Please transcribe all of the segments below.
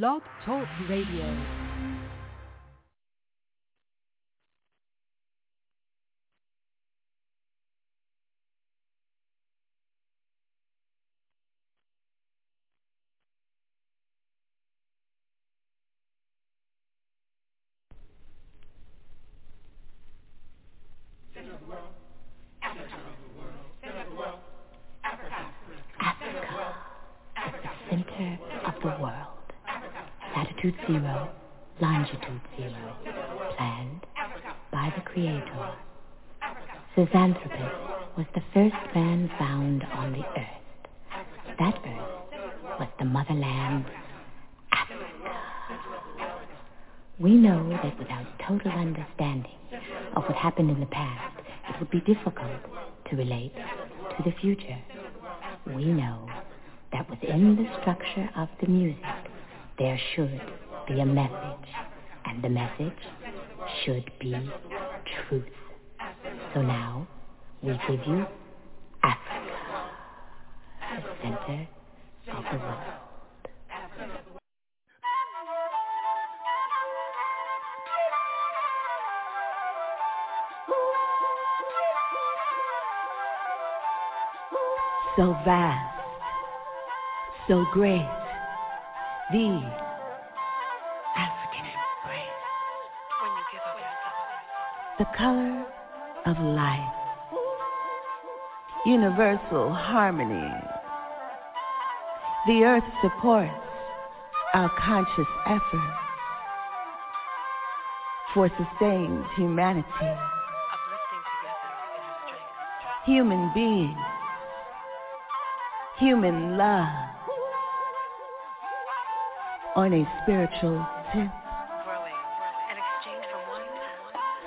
Blog Talk Radio. Of the music, there should be a message, and the message should be truth. So now, we give you Africa, the center of the world. so vast, so great, the African embrace. The color of life, universal harmony. The earth supports our conscious effort for sustained humanity. Human beings human love on a spiritual tip.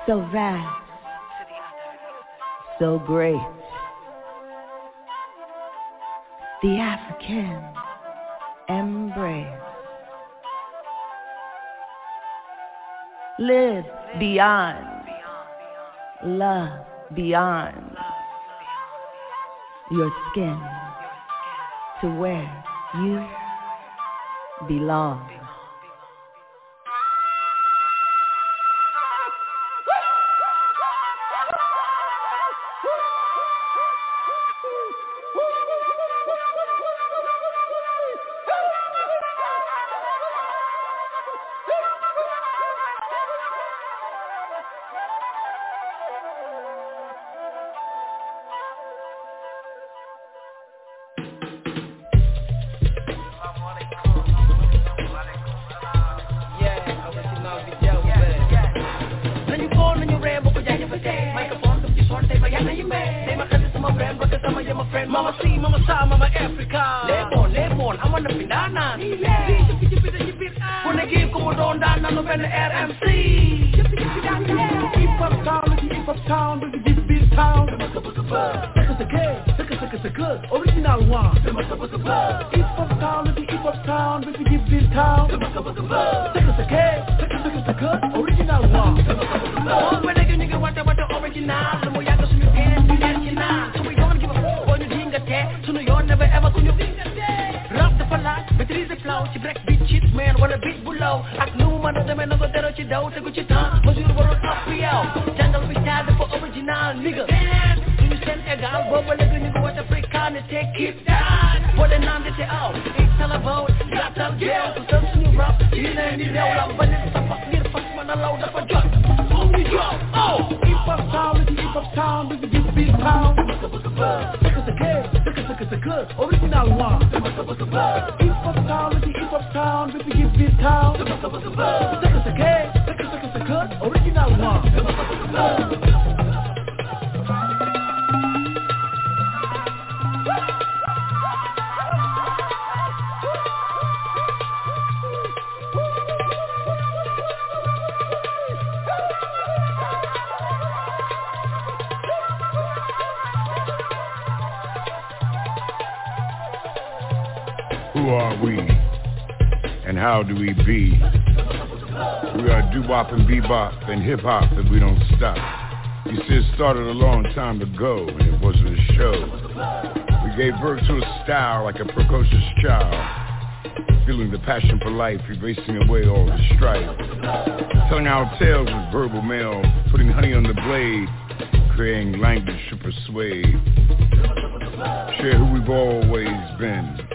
So vast, so great. The African embrace. Live beyond, love beyond your skin to where you belong. get your out. Ain't telephone, got that girl So tell me you rap, you ain't need that Well, I'm running, so fuck the fuck man allowed up a drop Only drop, oh. Keep up town, it's keep up town This is deep Look at the club, look at the girl Look at, look at the club, original one. Look at the Keep up town, keep up town This is deep beat town Look at the club, look at the girl Look look at the club, original one. Look at the club Who are we? And how do we be? We are doo-wop and bebop and hip-hop and we don't stop. You see, it started a long time ago and it wasn't a show. We gave birth to a style like a precocious child. feeling the passion for life, erasing away all the strife. Telling our tales with verbal mail, putting honey on the blade, creating language to persuade. Share who we've always been.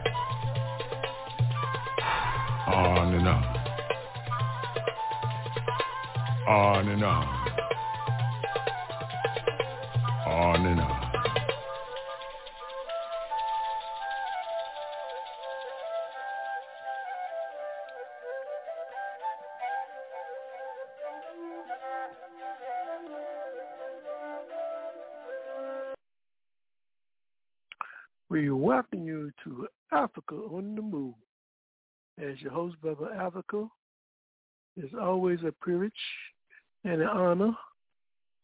On and on on and on, on and on. We welcome you to Africa on the Move. As your host, Brother Africa, it's always a privilege and an honor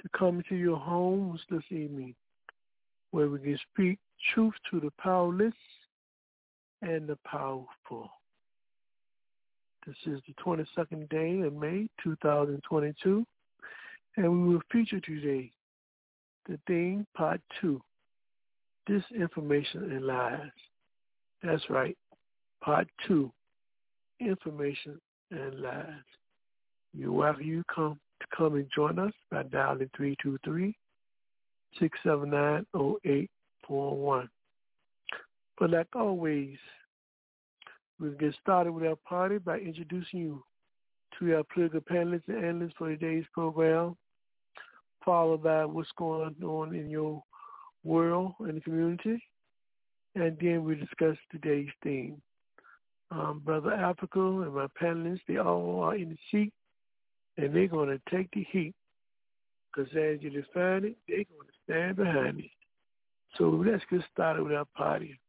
to come to your homes this evening where we can speak truth to the powerless and the powerful. This is the 22nd day of May 2022 and we will feature today the theme part two, disinformation and lies. That's right, part two, information and lies. You're welcome you come to come and join us by dialing 323-679-0841. But like always, we'll get started with our party by introducing you to our political panelists and analysts for today's program, followed by what's going on in your world and the community, and then we discuss today's theme. Um, Brother Africa and my panelists, they all are in the seat and they're going to take the heat because as you define it, they're going to stand behind it. So let's get started with our party.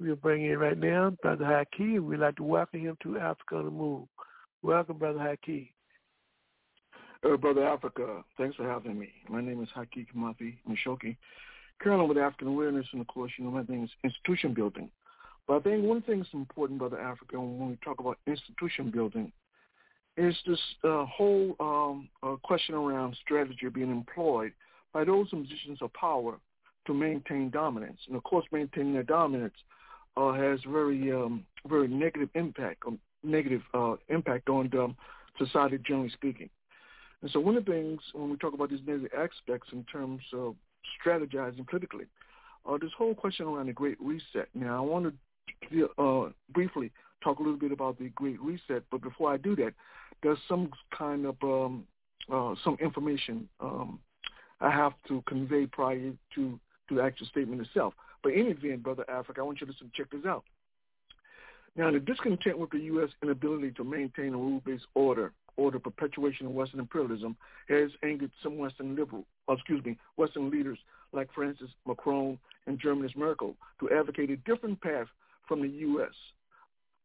We'll bring in right now Brother Haki, and we'd like to welcome him to Africa on the Move. Welcome, Brother Haki. Uh, Brother Africa, thanks for having me. My name is Haki Kamathi Mishoki, Colonel with African Awareness, and of course, you know, my thing is institution building. But I think one thing that's important, Brother Africa, when we talk about institution building, is this uh, whole um, uh, question around strategy being employed by those in positions of power to maintain dominance. And of course, maintaining their dominance uh, has very, um, very negative impact, negative uh, impact on society generally speaking. And so one of the things when we talk about these negative aspects in terms of strategizing politically, uh, this whole question around the Great Reset. Now, I want to uh, briefly talk a little bit about the Great Reset, but before I do that, there's some kind of um, uh, some information um, I have to convey prior to, to the actual statement itself. But in any event, Brother Africa, I want you to check this out. Now, the discontent with the U.S. inability to maintain a rule-based order, order perpetuation of Western imperialism, has angered some Western liberal, oh, excuse me, Western leaders like France's Macron and Germany's Merkel to advocate a different path from the U.S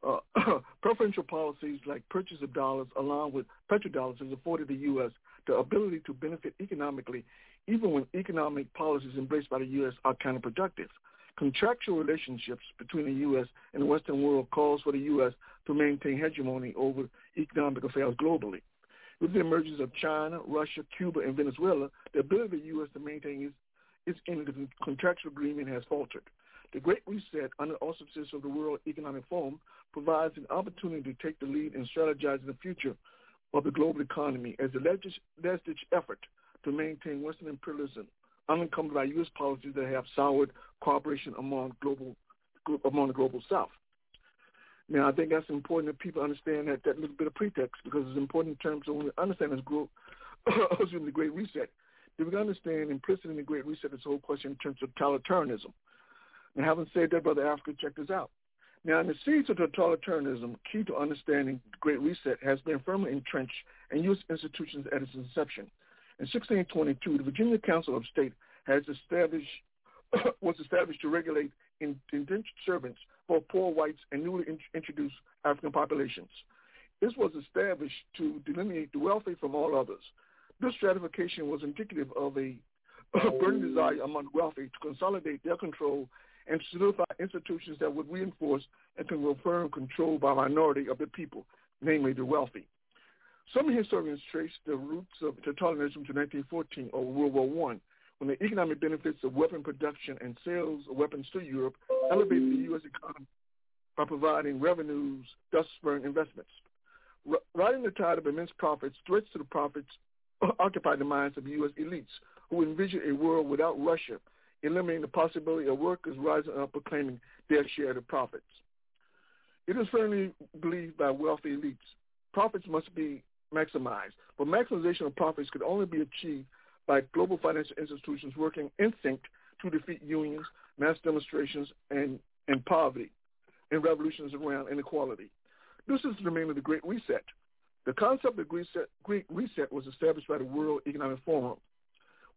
uh, preferential policies like purchase of dollars along with petrodollars has afforded the U.S. the ability to benefit economically even when economic policies embraced by the U.S. are counterproductive. Contractual relationships between the U.S. and the Western world calls for the U.S. to maintain hegemony over economic affairs globally. With the emergence of China, Russia, Cuba, and Venezuela, the ability of the U.S. to maintain its, its contractual agreement has faltered. The Great Reset, under auspices of the World Economic Forum, provides an opportunity to take the lead in strategizing the future of the global economy as a legislative effort to maintain Western imperialism unencumbered by U.S. policies that have soured cooperation among global among the global South. Now, I think that's important that people understand that that little bit of pretext because it's important in terms of when we understand this group, excuse the Great Reset. That we understand implicit in the Great Reset this whole question in terms of totalitarianism. And having said that, Brother Africa, check this out. Now, in the seeds of totalitarianism, key to understanding the Great Reset has been firmly entrenched in U.S. institutions at its inception. In 1622, the Virginia Council of State has established was established to regulate indentured servants, for poor whites and newly in- introduced African populations. This was established to delineate the wealthy from all others. This stratification was indicative of a burning desire among wealthy to consolidate their control and solidify institutions that would reinforce and confirm control by a minority of the people, namely the wealthy. Some historians trace the roots of totalitarianism to 1914 or World War I, when the economic benefits of weapon production and sales of weapons to Europe elevated the U.S. economy by providing revenues, thus spurring investments. R- riding the tide of immense profits, threats to the profits occupied the minds of U.S. elites who envisioned a world without Russia, eliminating the possibility of workers rising up and claiming their share of the profits. It is firmly believed by wealthy elites profits must be maximized, but maximization of profits could only be achieved by global financial institutions working in sync to defeat unions, mass demonstrations, and, and poverty, and revolutions around inequality. This is the name of the Great Reset. The concept of Great Reset was established by the World Economic Forum.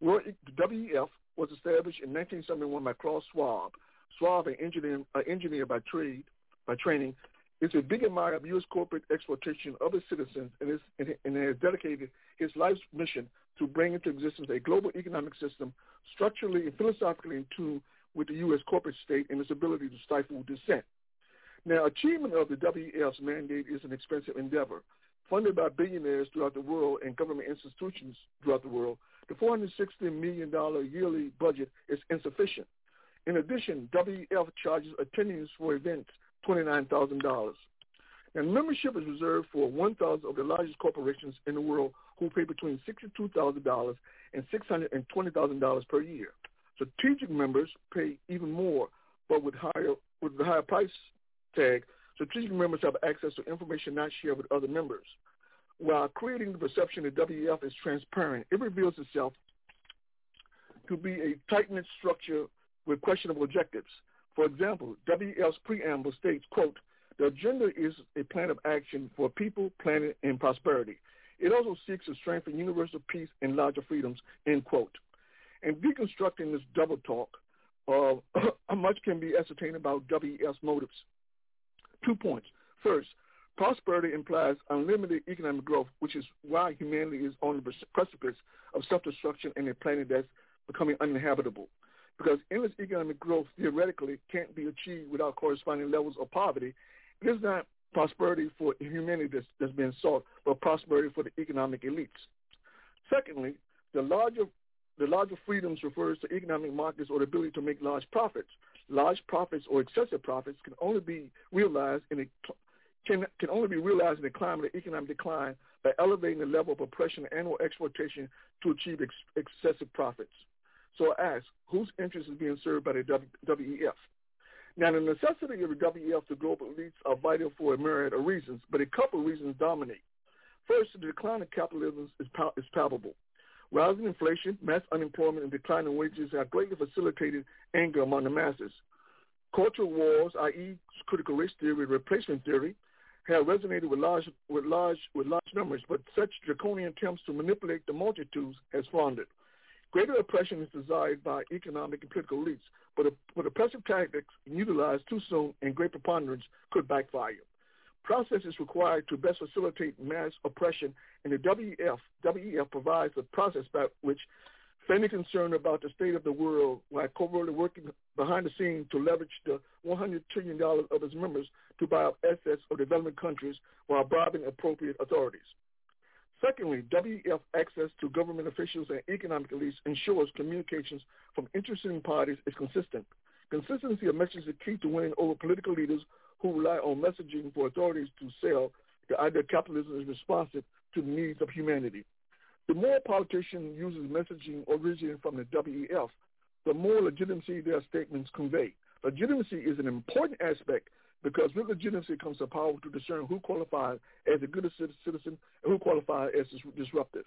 World, the WEF was established in 1971 by Klaus Schwab. Schwab, an engineer, an engineer by trade, by training, is a big admirer of U.S. corporate exploitation of its citizens and, is, and has dedicated his life's mission to bring into existence a global economic system structurally and philosophically in tune with the U.S. corporate state and its ability to stifle dissent. Now, achievement of the WEF's mandate is an expensive endeavor. Funded by billionaires throughout the world and government institutions throughout the world, the $460 million yearly budget is insufficient. In addition, WEF charges attendees for events $29,000. And membership is reserved for 1,000 of the largest corporations in the world who pay between $62,000 and $620,000 per year. Strategic members pay even more, but with higher with the higher price tag, strategic members have access to information not shared with other members. While creating the perception that WEF is transparent, it reveals itself to be a tight-knit structure with questionable objectives. For example, WEF's preamble states, quote, the agenda is a plan of action for people, planet, and prosperity. It also seeks to strengthen universal peace and larger freedoms, end quote. And deconstructing this double talk, uh, much can be ascertained about WEF's motives. Two points. First, prosperity implies unlimited economic growth, which is why humanity is on the precipice of self-destruction and a planet that's becoming uninhabitable because endless economic growth theoretically can't be achieved without corresponding levels of poverty. It is not prosperity for humanity that's, that's being sought, but prosperity for the economic elites. Secondly, the larger the larger freedoms refers to economic markets or the ability to make large profits. Large profits or excessive profits can only be realized in a can, can only be realized in a climate of economic decline by elevating the level of oppression and or exploitation to achieve ex, excessive profits. So I ask, whose interest is being served by the WEF? Now, the necessity of the WEF to global elites are vital for a myriad of reasons, but a couple of reasons dominate. First, the decline of capitalism is, pal- is palpable. Rising inflation, mass unemployment, and declining wages have greatly facilitated anger among the masses. Cultural wars, i.e., critical race theory, replacement theory, have resonated with large, with large, with large numbers, but such draconian attempts to manipulate the multitudes has floundered. Greater oppression is desired by economic and political elites, but, but oppressive tactics utilized too soon and great preponderance could backfire. Process is required to best facilitate mass oppression, and the WEF, WEF provides the process by which feigning concern about the state of the world while covertly working behind the scenes to leverage the $100 trillion of its members to buy up assets of developing countries while bribing appropriate authorities. Secondly, WEF access to government officials and economic elites ensures communications from interested parties is consistent. Consistency of message is key to winning over political leaders who rely on messaging for authorities to sell the idea capitalism is responsive to the needs of humanity. The more politician uses messaging originating from the WEF, the more legitimacy their statements convey. Legitimacy is an important aspect because with legitimacy comes the power to discern who qualifies as a good citizen and who qualifies as disruptive.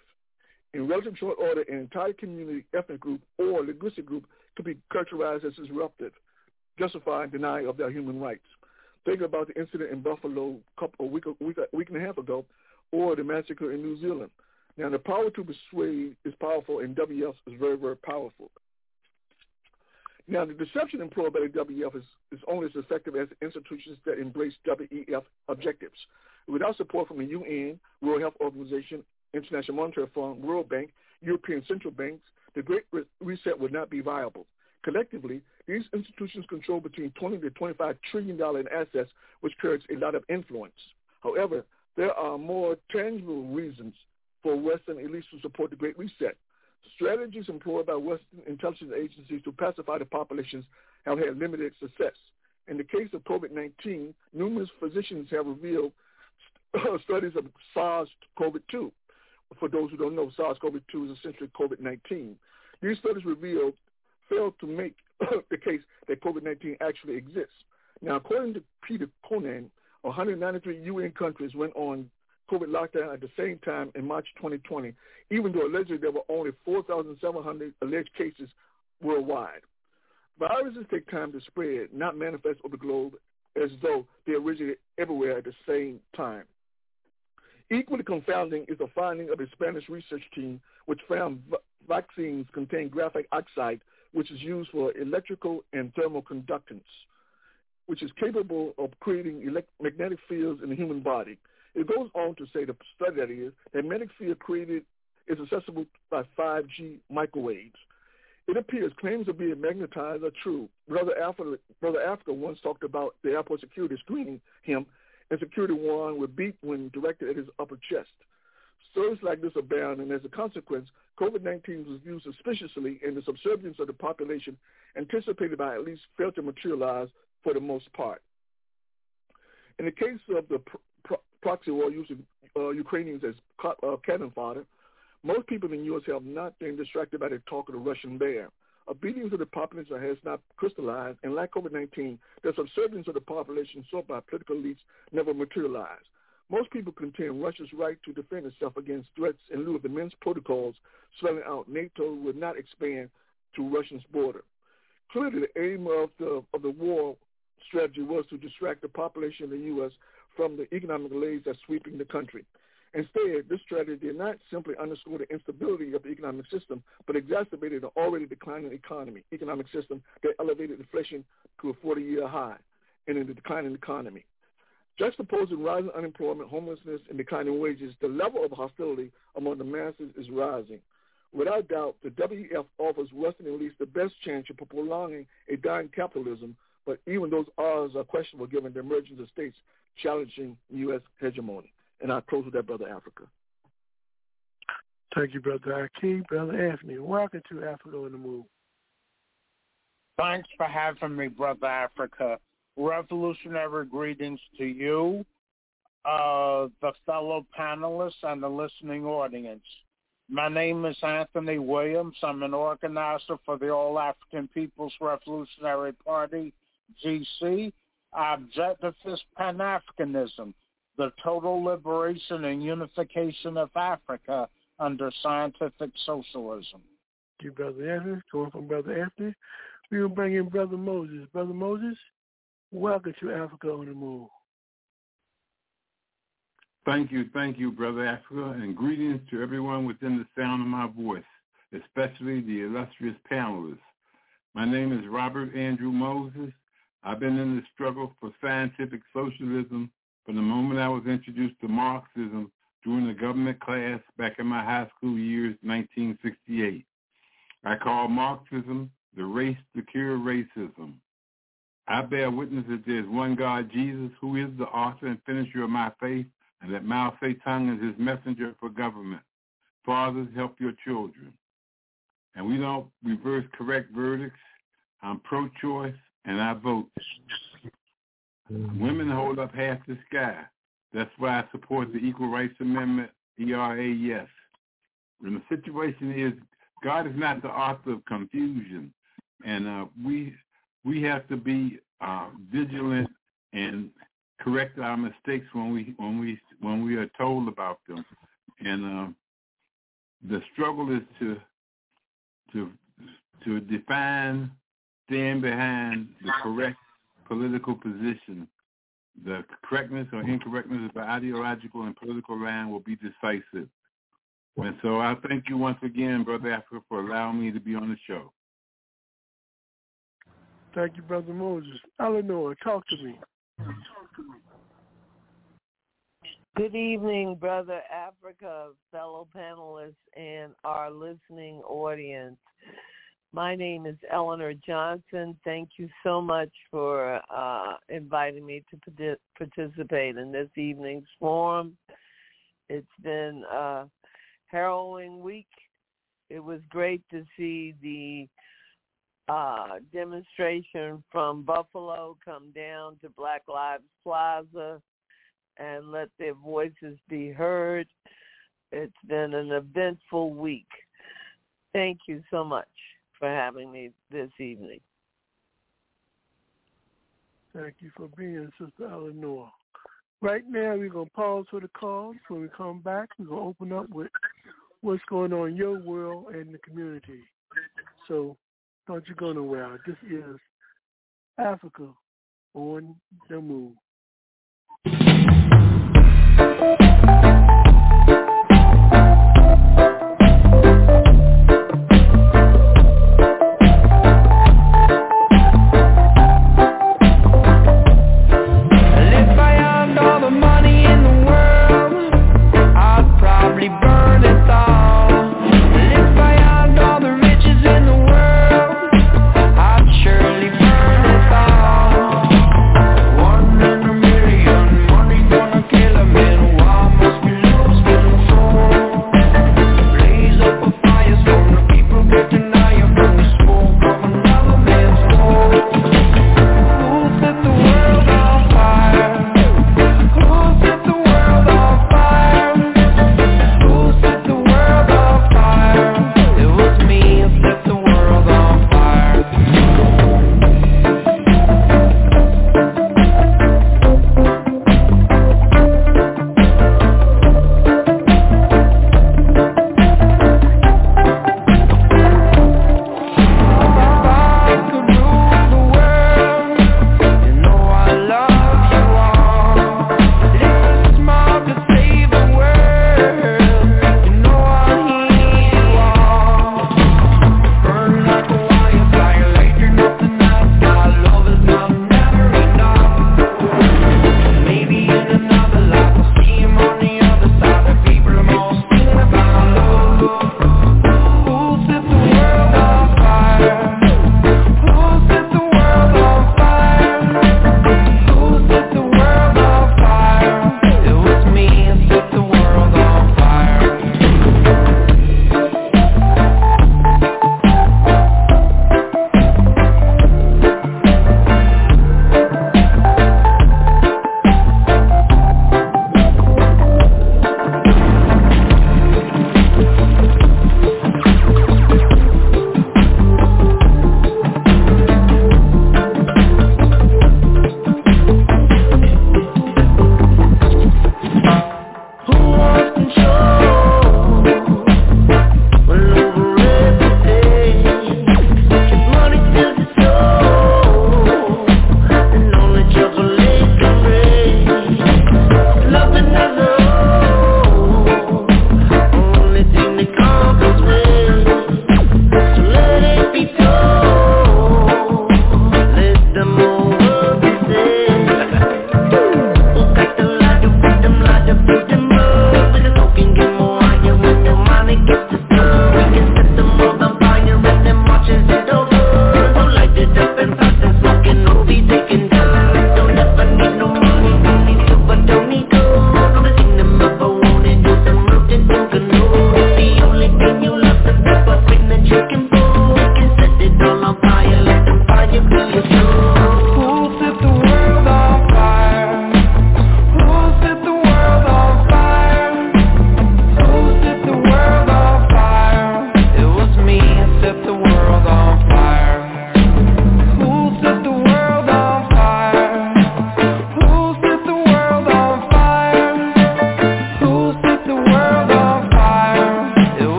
In relative short order, an entire community, ethnic group, or linguistic group could be characterized as disruptive, justifying denial of their human rights. Think about the incident in Buffalo a couple a week, a week, a week and a half ago, or the massacre in New Zealand. Now, the power to persuade is powerful, and WS is very, very powerful. Now, the deception employed by the WEF is, is only as effective as institutions that embrace WEF objectives. Without support from the UN, World Health Organization, International Monetary Fund, World Bank, European Central Banks, the Great Reset would not be viable. Collectively, these institutions control between 20 to 25 trillion dollars in assets, which creates a lot of influence. However, there are more tangible reasons for Western elites to support the Great Reset. Strategies employed by Western intelligence agencies to pacify the populations have had limited success. In the case of COVID-19, numerous physicians have revealed studies of SARS-CoV-2. For those who don't know, SARS-CoV-2 is essentially COVID-19. These studies revealed failed to make the case that COVID-19 actually exists. Now, according to Peter Koenig, 193 UN countries went on COVID lockdown at the same time in March 2020, even though allegedly there were only 4,700 alleged cases worldwide. Viruses take time to spread, not manifest over the globe as though they originated everywhere at the same time. Equally confounding is the finding of a Spanish research team which found v- vaccines contain graphite oxide, which is used for electrical and thermal conductance, which is capable of creating elect- magnetic fields in the human body. It goes on to say, the study that is, that magnetic field created is accessible by 5G microwaves. It appears claims of being magnetized are true. Brother Africa, Brother Africa once talked about the airport security screening him, and security one would beep when directed at his upper chest. Stories like this abound, and as a consequence, COVID-19 was viewed suspiciously, and the subservience of the population anticipated by at least failed to materialize for the most part. In the case of the proxy war using uh, Ukrainians as uh, cannon fodder, most people in the U.S. have not been distracted by the talk of the Russian bear. Obedience of the population has not crystallized, and like COVID-19, the subservience of the population sought by political elites never materialized. Most people contend Russia's right to defend itself against threats in lieu of immense protocols spelling out NATO would not expand to Russia's border. Clearly, the aim of the of the war strategy was to distract the population of the U.S. from the economic malaise that's sweeping the country. Instead, this strategy did not simply underscore the instability of the economic system, but exacerbated an already declining economy, economic system that elevated inflation to a 40-year high and in the declining economy. Juxtaposing rising unemployment, homelessness, and declining wages, the level of hostility among the masses is rising. Without doubt, the WEF offers Western elites the best chance of prolonging a dying capitalism, but even those odds are questionable given the emergence of states challenging U.S. hegemony. And I close with that, Brother Africa. Thank you, Brother Akeem. Brother Anthony, welcome to Africa on the Move. Thanks for having me, Brother Africa. Revolutionary greetings to you, uh, the fellow panelists, and the listening audience. My name is Anthony Williams. I'm an organizer for the All African People's Revolutionary Party, GC. Our objective is Pan-Africanism, the total liberation and unification of Africa under scientific socialism. Thank you, Brother Anthony. Going from Brother Anthony, we will bring in Brother Moses. Brother Moses, welcome to Africa on the Move. Thank you, thank you, Brother Africa, and greetings to everyone within the sound of my voice, especially the illustrious panelists. My name is Robert Andrew Moses. I've been in the struggle for scientific socialism from the moment I was introduced to Marxism during the government class back in my high school years, 1968. I call Marxism the race to cure racism. I bear witness that there is one God, Jesus, who is the author and finisher of my faith, and that Mao Zedong is his messenger for government. Fathers, help your children. And we don't reverse correct verdicts. I'm pro-choice, and I vote. Women hold up half the sky. That's why I support the Equal Rights Amendment, ERA, yes. And the situation is God is not the author of confusion. And uh, we we have to be uh, vigilant and correct our mistakes when we when we when we are told about them. And uh, the struggle is to to to define, stand behind the correct political position. The correctness or incorrectness of the ideological and political line will be decisive. And so I thank you once again, Brother Africa, for allowing me to be on the show. Thank you, Brother Moses. Eleanor, talk to me. Good evening, Brother Africa, fellow panelists, and our listening audience. My name is Eleanor Johnson. Thank you so much for uh, inviting me to participate in this evening's forum. It's been a harrowing week. It was great to see the uh, demonstration from Buffalo come down to Black Lives Plaza and let their voices be heard. It's been an eventful week. Thank you so much for having me this evening. Thank you for being Sister Eleanor. Right now, we're going to pause for the calls. When we come back, we're going to open up with what's going on in your world and the community. So don't you go nowhere. This is Africa on the move.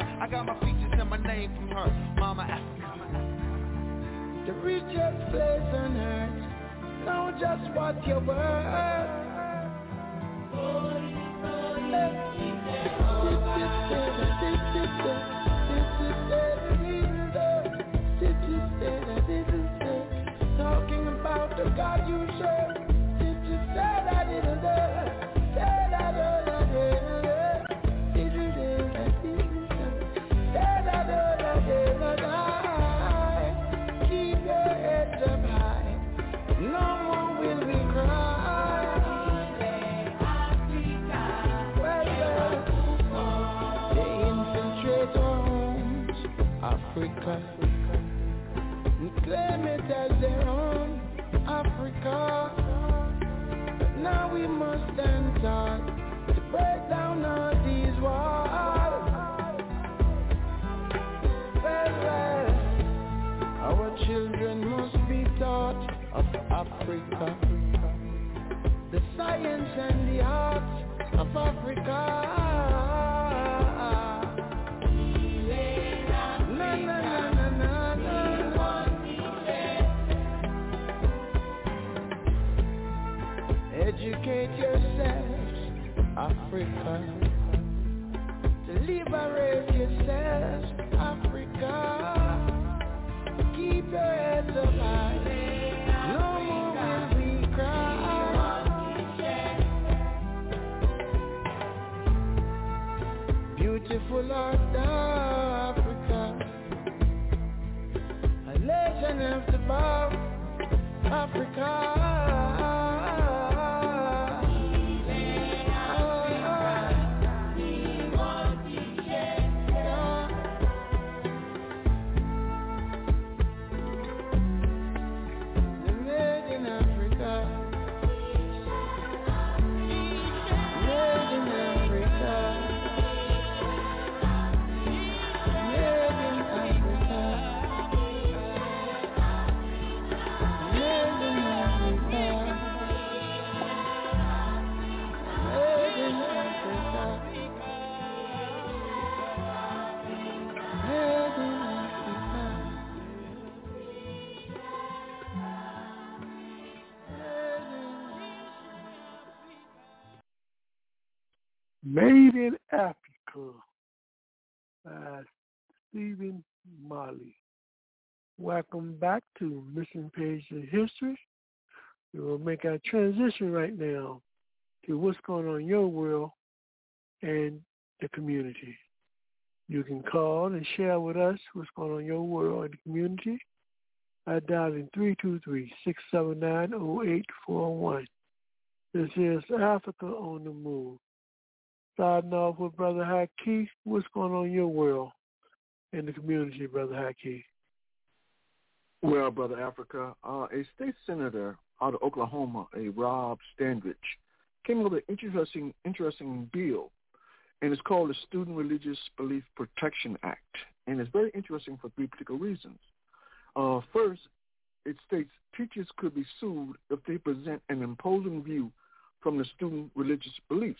her. I got my features and my name from her. Mama Africa. To reach your place on earth, know just what you're worth. God you Africa. The science and the arts of Africa. Africa, a legend of the Africa. Made in Africa by Stephen Marley. Welcome back to Missing Page of History. We will make our transition right now to what's going on in your world and the community. You can call and share with us what's going on in your world and the community by dialing 323-679-0841. This is Africa on the Move. Starting off with Brother Haki, what's going on in your world in the community, Brother Haki? Well, Brother Africa, uh, a state senator out of Oklahoma, a Rob Standridge, came up with an interesting, interesting bill, and it's called the Student Religious Belief Protection Act. And it's very interesting for three particular reasons. Uh, first, it states teachers could be sued if they present an imposing view from the student religious beliefs.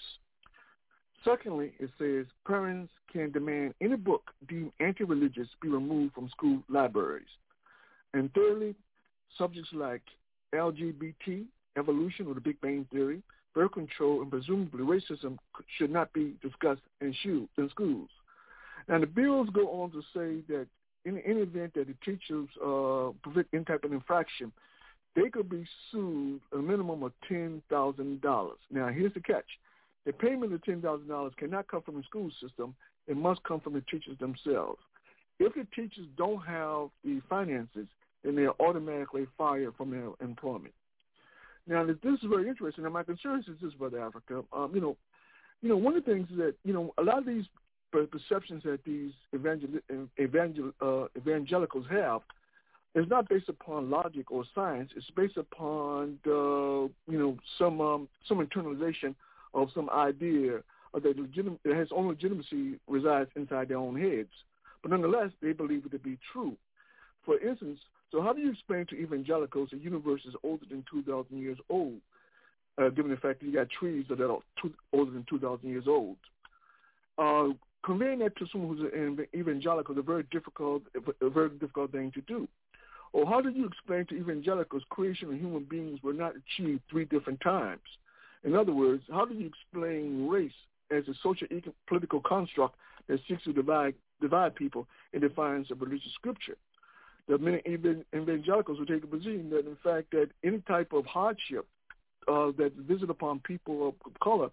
Secondly, it says parents can demand any book deemed anti-religious be removed from school libraries. And thirdly, subjects like LGBT, evolution or the Big Bang Theory, birth control, and presumably racism should not be discussed in, in schools. Now, the bills go on to say that in any event that the teachers uh, prevent any type of infraction, they could be sued a minimum of $10,000. Now, here's the catch. The payment of $10,000 cannot come from the school system. It must come from the teachers themselves. If the teachers don't have the finances, then they are automatically fired from their employment. Now, this is very interesting. And my concern is this, Brother Africa. Um, you know, you know, one of the things that you know, a lot of these perceptions that these evangel- evangel- uh, evangelicals have is not based upon logic or science. It's based upon the, you know some um, some internalization of some idea that, legit- that has own legitimacy resides inside their own heads. But nonetheless, they believe it to be true. For instance, so how do you explain to evangelicals the universe is older than 2,000 years old, uh, given the fact that you got trees that are two, older than 2,000 years old? Uh, conveying that to someone who's an evangelical is a very difficult, a very difficult thing to do. Or how do you explain to evangelicals creation of human beings were not achieved three different times? In other words, how do you explain race as a social political construct that seeks to divide divide people in defiance of religious scripture? The many evangelicals will take a position that, in fact, that any type of hardship uh, that visit upon people of color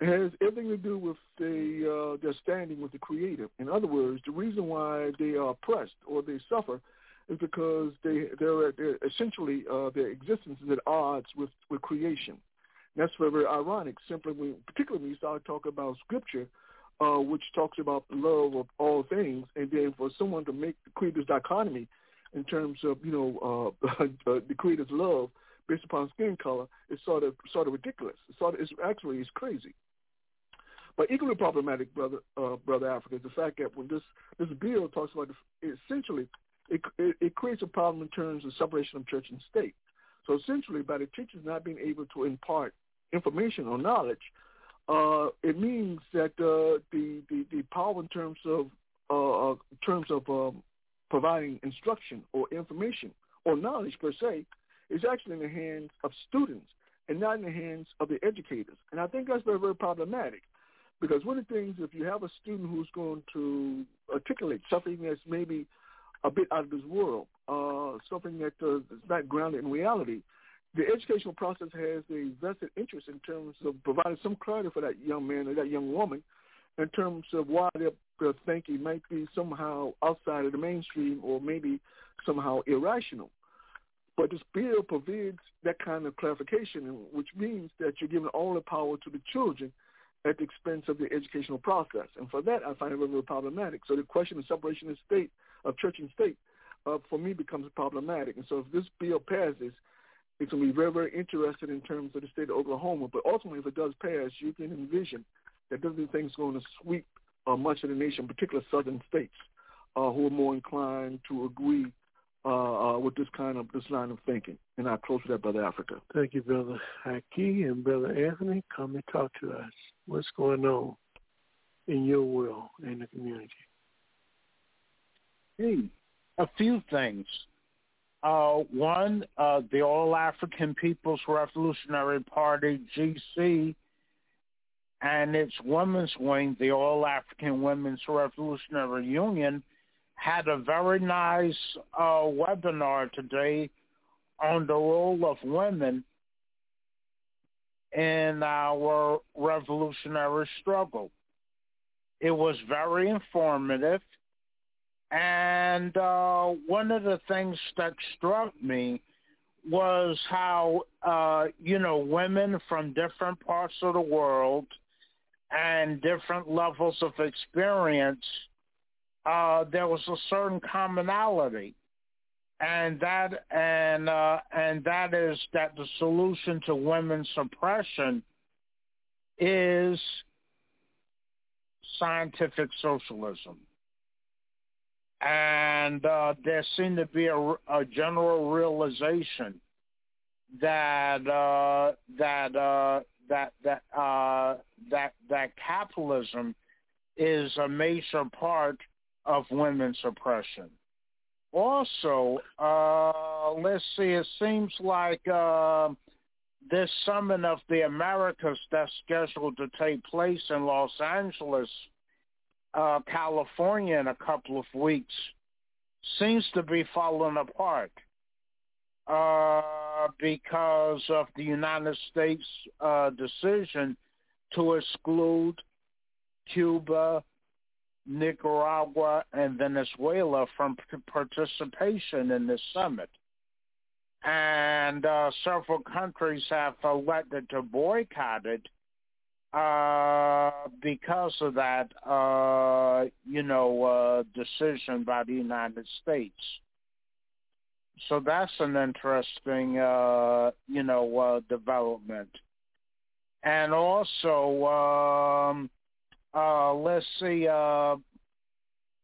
has everything to do with the, uh, their standing with the Creator. In other words, the reason why they are oppressed or they suffer is because they they're, they're essentially uh, their existence is at odds with with creation. That's very ironic. Simply, when, particularly when you start talking about Scripture, uh, which talks about the love of all things, and then for someone to make create this dichotomy in terms of you know uh, the Creator's love based upon skin color is sort of sort of ridiculous. It's sort of it's actually it's crazy. But equally problematic, brother, uh, brother Africa, is the fact that when this this bill talks about the, essentially it, it, it creates a problem in terms of separation of church and state. So essentially, by the teachers not being able to impart information or knowledge, uh, it means that uh, the, the the power in terms of uh, uh, terms of um, providing instruction or information or knowledge per se is actually in the hands of students and not in the hands of the educators. And I think that's very very problematic because one of the things if you have a student who's going to articulate something that's maybe a bit out of this world, uh, something that uh, is not grounded in reality. The educational process has a vested interest in terms of providing some clarity for that young man or that young woman in terms of why their, their thinking might be somehow outside of the mainstream or maybe somehow irrational. But this bill provides that kind of clarification, which means that you're giving all the power to the children at the expense of the educational process. And for that, I find it very, problematic. So the question of separation of state of church and state, uh, for me becomes problematic. And so if this bill passes, it's going to be very, very interested in terms of the state of Oklahoma. But ultimately, if it does pass, you can envision that those things going to sweep uh, much of the nation, particularly southern states, uh, who are more inclined to agree uh, uh, with this kind of this line of thinking. And I close with that, Brother Africa. Thank you, Brother Haki and Brother Anthony. Come and talk to us. What's going on in your world and the community? Hey, a few things. Uh, one, uh, the All African People's Revolutionary Party (GC) and its women's wing, the All African Women's Revolutionary Union, had a very nice uh, webinar today on the role of women in our revolutionary struggle. It was very informative. And uh, one of the things that struck me was how, uh, you know, women from different parts of the world and different levels of experience, uh, there was a certain commonality. And that and uh, and that is that the solution to women's oppression is scientific socialism and uh, there seemed to be a, a general realization that uh, that uh, that that uh, that that capitalism is a major part of women's oppression. Also, uh, let's see, it seems like uh, this summit of the Americas that's scheduled to take place in Los Angeles uh, California in a couple of weeks seems to be falling apart uh, because of the United States uh, decision to exclude Cuba, Nicaragua, and Venezuela from participation in this summit. And uh, several countries have elected to boycott it uh, because of that, uh, you know, uh, decision by the United States. So that's an interesting, uh, you know, uh, development. And also, um, uh, let's see, uh,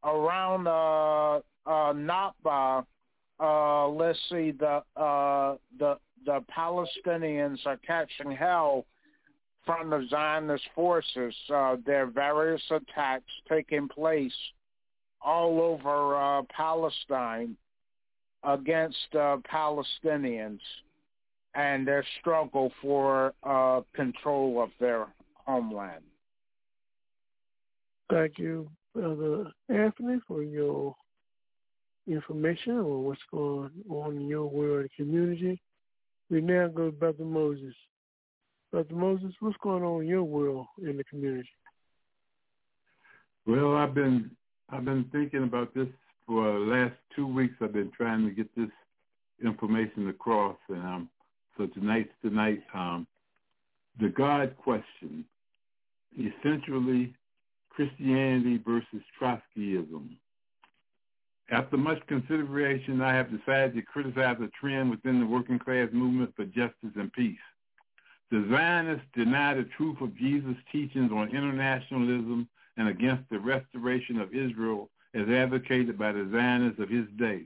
around uh, uh, Nakba, uh, let's see, the uh, the the Palestinians are catching hell from the Zionist forces. Uh, there are various attacks taking place all over uh, Palestine against uh, Palestinians and their struggle for uh, control of their homeland. Thank you, Brother Anthony, for your information on what's going on in your world community. We now go to Brother Moses. Brother Moses, what's going on in your world in the community? Well, I've been I've been thinking about this for the last two weeks. I've been trying to get this information across, and um, so tonight's tonight. Um, the God question, essentially Christianity versus Trotskyism. After much consideration, I have decided to criticize a trend within the working class movement for justice and peace. The Zionists deny the truth of Jesus' teachings on internationalism and against the restoration of Israel as advocated by the Zionists of his day.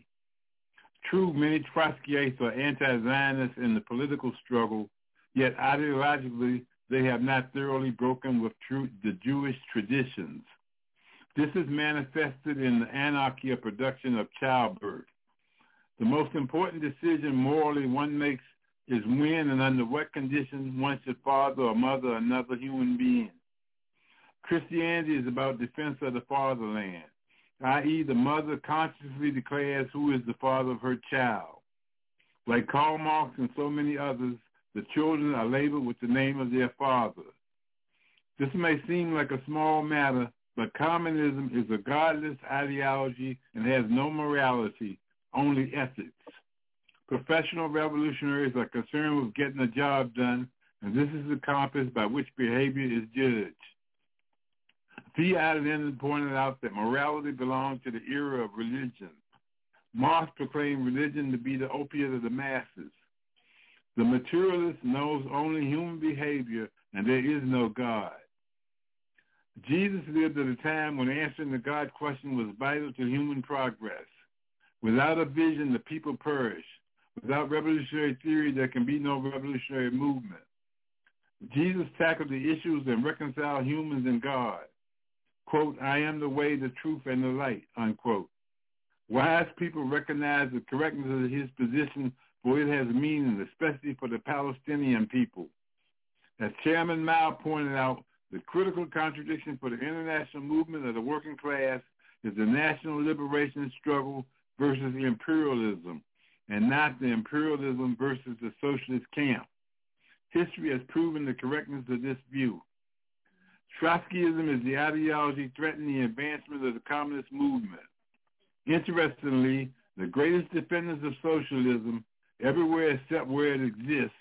True, many Trotskyites are anti-Zionists in the political struggle, yet ideologically they have not thoroughly broken with true, the Jewish traditions. This is manifested in the anarchy of production of childbirth. The most important decision morally one makes is when and under what conditions one should father or mother another human being. Christianity is about defense of the fatherland, i.e. the mother consciously declares who is the father of her child. Like Karl Marx and so many others, the children are labeled with the name of their father. This may seem like a small matter, but communism is a godless ideology and has no morality, only ethics. Professional revolutionaries are concerned with getting the job done, and this is the compass by which behavior is judged. Theodor then pointed out that morality belonged to the era of religion. Marx proclaimed religion to be the opiate of the masses. The materialist knows only human behavior, and there is no God. Jesus lived at a time when answering the God question was vital to human progress. Without a vision, the people perish. Without revolutionary theory, there can be no revolutionary movement. Jesus tackled the issues and reconciled humans and God. Quote, I am the way, the truth, and the light, unquote. Wise people recognize the correctness of his position, for it has meaning, especially for the Palestinian people. As Chairman Mao pointed out, The critical contradiction for the international movement of the working class is the national liberation struggle versus imperialism, and not the imperialism versus the socialist camp. History has proven the correctness of this view. Trotskyism is the ideology threatening the advancement of the communist movement. Interestingly, the greatest defenders of socialism, everywhere except where it exists,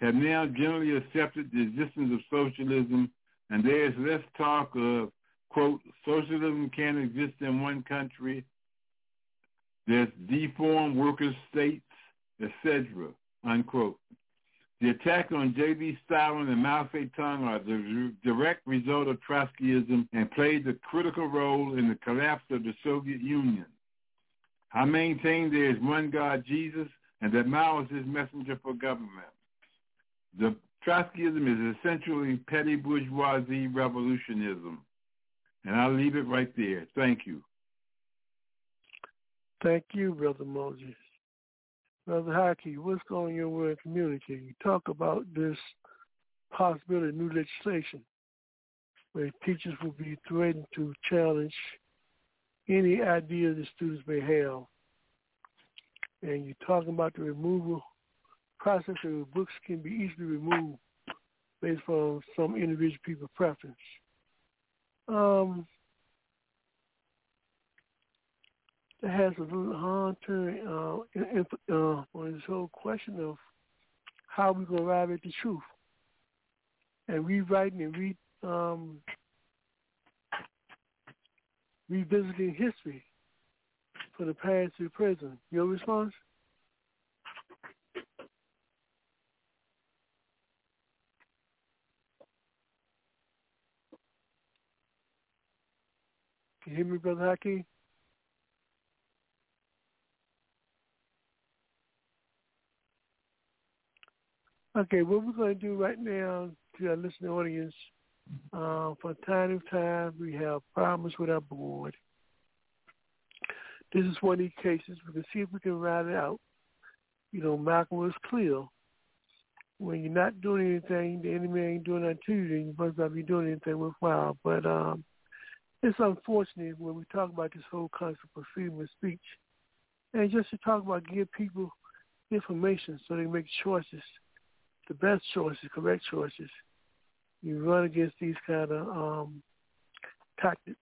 have now generally accepted the existence of socialism, and there is less talk of, quote, socialism can't exist in one country, there's deformed workers' states, etc., unquote. The attack on J.V. Stalin and Mao Zedong are the direct result of Trotskyism and played a critical role in the collapse of the Soviet Union. I maintain there is one God, Jesus, and that Mao is his messenger for government. The Trotskyism is essentially petty bourgeoisie revolutionism. And I'll leave it right there. Thank you. Thank you, Brother Moses. Brother Haki, what's going on your word community? You talk about this possibility of new legislation where teachers will be threatened to challenge any idea the students may have. And you're talking about the removal process where books can be easily removed based on some individual people's preference. Um, that has a turn uh, uh, on this whole question of how we gonna arrive at the truth and rewriting and re um, revisiting history for the past to the present. Your response? Can you hear me, Brother Haki? Okay, what we're going to do right now to our listening audience, uh, from time to time, we have problems with our board. This is one of these cases. We can see if we can ride it out. You know, Malcolm was clear. When you're not doing anything, the enemy ain't doing nothing to you, you must not be doing anything worthwhile. But um, it's unfortunate when we talk about this whole concept of freedom of speech. And just to talk about give people information so they make choices the best choices, correct choices. You run against these kind of um, tactics.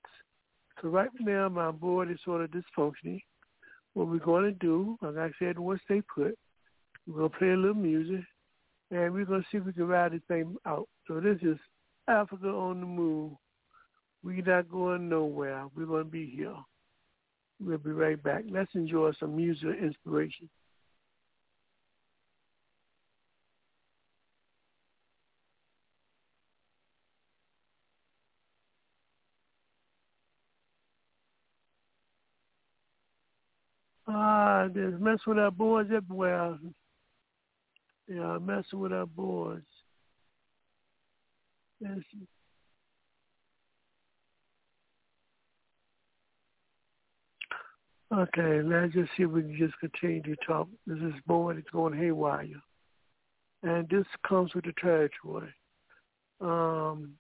So right now, my board is sort of dysfunctioning. What we're going to do, like I said, once they put, we're going to play a little music, and we're going to see if we can ride this thing out. So this is Africa on the move. We're not going nowhere. We're going to be here. We'll be right back. Let's enjoy some music inspiration. There's messing with our boards everywhere. Yeah, messing with our boards. Yes. Okay, let's just see if we can just continue to talk. This is board is going haywire. And this comes with the territory. Um,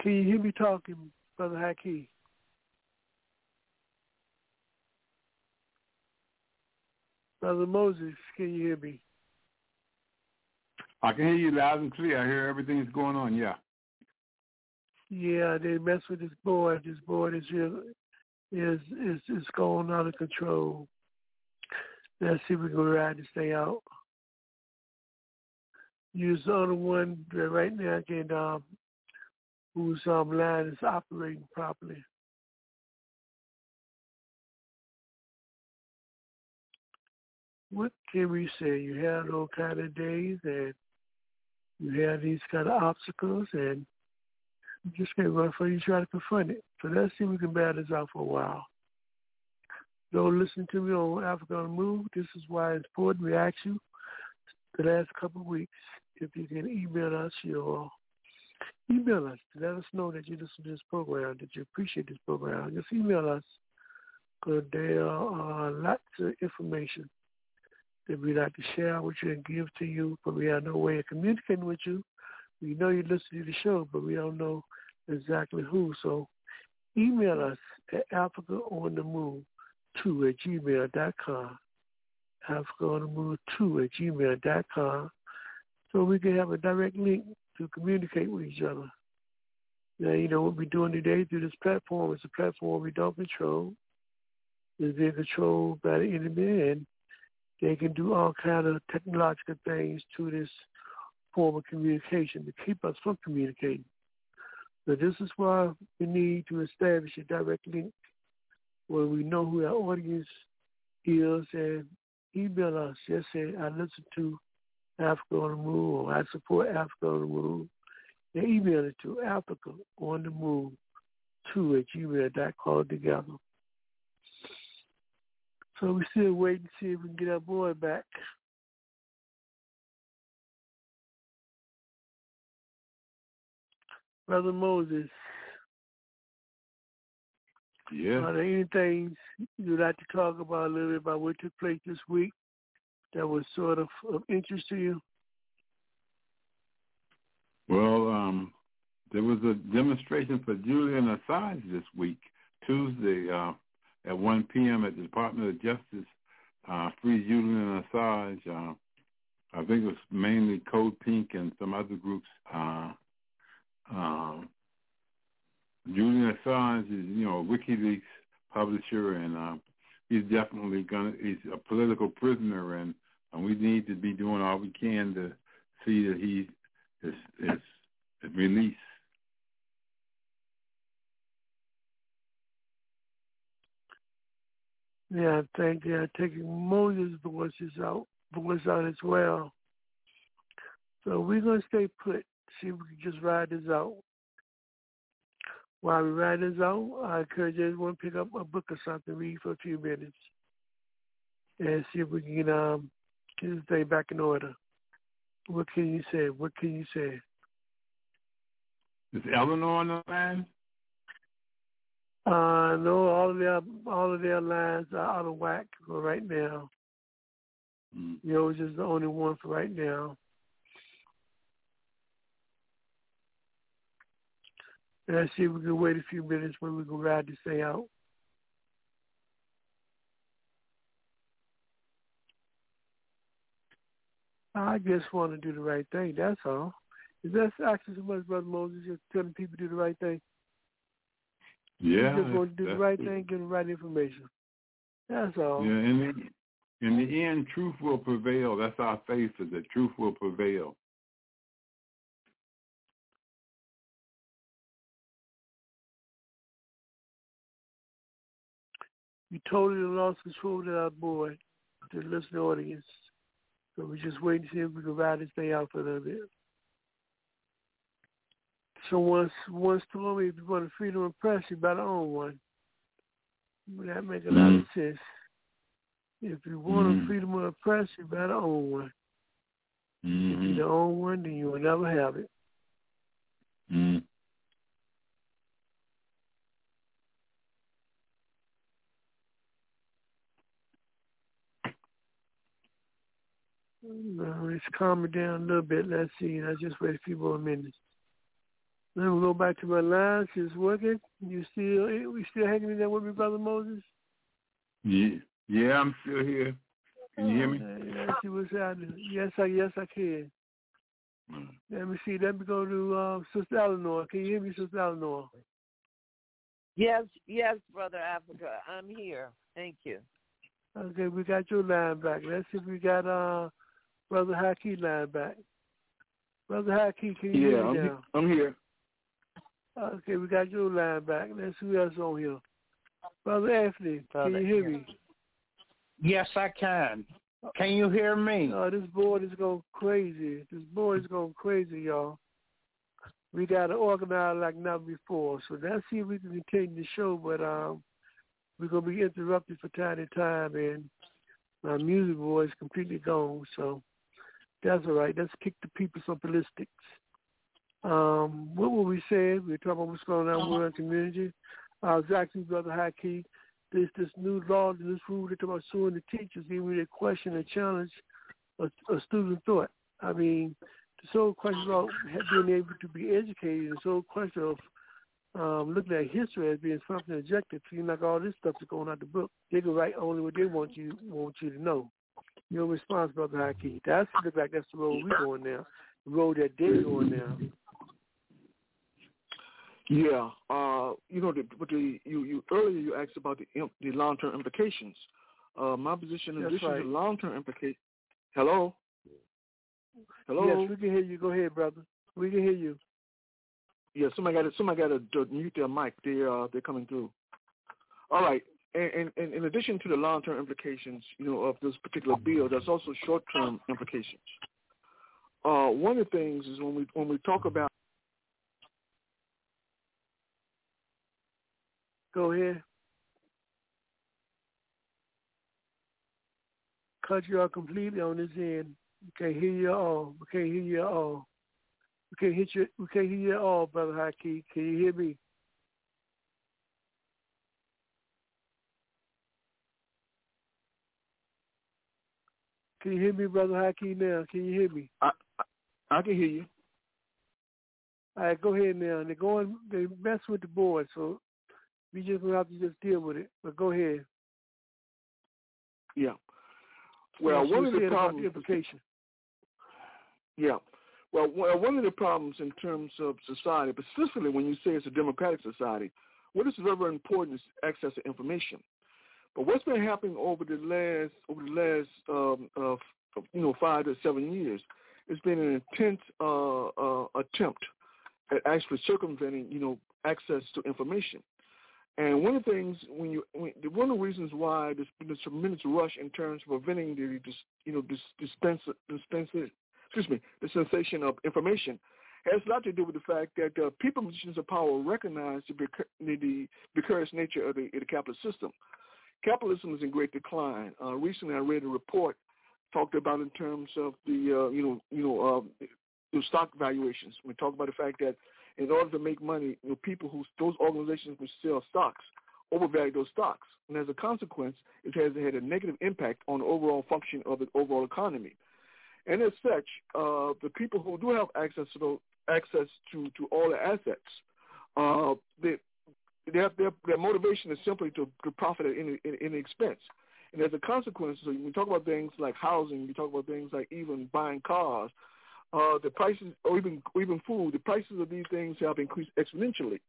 can you hear me talking, Brother Haki? Brother Moses, can you hear me? I can hear you loud and clear. I hear everything that's going on. Yeah. Yeah, they mess with this board. This board is is is is going out of control. Let's see if we can ride this thing out. Use the other one that right now can um, whose um, line is operating properly. What can we say? You have those kind of days and you have these kind of obstacles and you just can't run for it. You try to confront it. So let's see if we can battle this out for a while. Don't listen to me on Africa on the Move. This is why it's important. We ask you the last couple of weeks if you can email us your email us let us know that you listen to this program, that you appreciate this program. Just email us because there are lots of information that we'd like to share with you and give to you, but we have no way of communicating with you. We know you listen to the show, but we don't know exactly who. So email us at Africa on the Move 2 at gmail.com. Africa on the Move 2 at gmail.com. So we can have a direct link to communicate with each other. Now, you know, what we're doing today through this platform is a platform we don't control. It's being controlled by the enemy, and they can do all kind of technological things to this form of communication to keep us from communicating. So this is why we need to establish a direct link where we know who our audience is and email us. Just say, I listen to Africa on the Move or I support Africa on the Move. And email it to Africa on the Move 2 at gmail.com together. So we're still waiting to see if we can get our boy back. Brother Moses. Yeah. Are there any things you'd like to talk about a little bit about what took place this week that was sort of of interest to you? Well, um, there was a demonstration for Julian Assange this week, Tuesday, uh, at 1 p.m. at the Department of Justice. Uh, free Julian Assange. Uh, I think it was mainly Code Pink and some other groups. Uh, um, Julian Assange is, you know, WikiLeaks publisher, and uh, he's definitely gonna. He's a political prisoner, and, and we need to be doing all we can to see that he is, is released. Yeah, think they're taking Moses' voices out, voice out as well. So we're gonna stay put. See if we can just ride this out. While we ride this out, I encourage everyone to pick up a book or something, read for a few minutes, and see if we can um, get this thing back in order. What can you say? What can you say? Is Eleanor on the line? Uh, no, all of their all of their lines are out of whack for right now. Mm. Yours is the only one for right now. Let's see if we can wait a few minutes when we can ride this thing out. I just want to do the right thing. That's all. Is that actually so much, Brother Moses, just telling people to do the right thing? Yeah. You just want to do the right it. thing, get the right information. That's all. Yeah, in the, in the end, truth will prevail. That's our faith, is that truth will prevail. We totally lost control of our boy, the listening audience. So we're just waiting to see if we can ride this thing out for a little bit. So once once told me if you want a freedom of press, you better own one. Would that make a lot of sense? If you want Mhm. a freedom of the press, you better own one. If you Mm-hmm. don't own one, then you will never have it. Mm. No, it's calming down a little bit. Let's see. Let's just wait a few more minutes. Then we go back to my lines. It's working. You still we still hanging in there with me, brother Moses? Yeah, yeah, I'm still here. Can you hear me? Okay, let's see what's happening. Yes, I yes I can. Mm. Let me see. Let me go to uh, Sister Eleanor. Can you hear me, Sister Eleanor? Yes, yes, Brother Africa. I'm here. Thank you. Okay, we got your line back. Let's see if we got uh Brother Haki line back. Brother Haki, can you Yeah, hear I'm, me he- now? I'm here. Okay, we got your line back. Let's see who else on here. Brother Anthony, Brother can you hear me? Yes, I can. Can you hear me? Oh, this board is going crazy. This board is going crazy, y'all. We got to organize like never before. So let's see if we can continue the show, but um, we're going to be interrupted from time to time, and my music board is completely gone. So that's all right. Let's kick the people some ballistics. Um, what were we saying? We were talking about what's going on in the community. Was asking Brother Haki, this this new law, this rule they talk about suing the teachers, when they question and challenge a, a student thought. I mean, the sole question of being able to be educated, the sole question of um, looking at history as being something objective. Seems like all this stuff is going out the book. They can write only what they want you want you to know. Your response, Brother Haki. That's look like that's the road we're going now. The road that they're going now. Yeah, uh, you know, the, but the, you, you earlier you asked about the the long term implications. Uh, my position in That's addition right. to long term implications. Hello. Hello. Yes, we can hear you. Go ahead, brother. We can hear you. Yeah, somebody got to somebody got to mute their mic. They uh they're coming through. All right. And, and in addition to the long term implications, you know, of this particular bill, there's also short term implications. Uh, one of the things is when we when we talk about Go ahead. Cut you out completely on this end. We can't hear you at all. We can't hear you at all. We can't hit you. We can't hear you at all, brother Haki. Can you hear me? Can you hear me, brother Haki? Now, can you hear me? I I can hear you. All right, go ahead now. They're going. They mess with the board, so we just gonna have to just deal with it. But go ahead. Yeah. Well, one of the problems. the implication. Yeah. Well, one of the problems in terms of society, specifically when you say it's a democratic society, what is very important is access to information. But what's been happening over the last over the last um, uh, you know five to seven years, it's been an intense uh, uh, attempt at actually circumventing you know access to information. And one of the things when you when, one of the reasons why there's been a tremendous rush in terms of preventing the you know dis, dispense dispense excuse me the sensation of information has a lot to do with the fact that uh, people in positions of power recognize the, the, precarious nature of the, the capitalist system. Capitalism is in great decline. Uh, recently, I read a report talked about in terms of the uh, you know you know uh, the stock valuations. We talk about the fact that in order to make money, know, people who those organizations which sell stocks overvalue those stocks, and as a consequence, it has had a negative impact on the overall function of the overall economy. And as such, uh, the people who do have access to those, access to, to all the assets, uh, they, they have, their, their motivation is simply to, to profit at any, any expense. And as a consequence, so we talk about things like housing, we talk about things like even buying cars, uh, the prices, or even even food, the prices of these things have increased exponentially.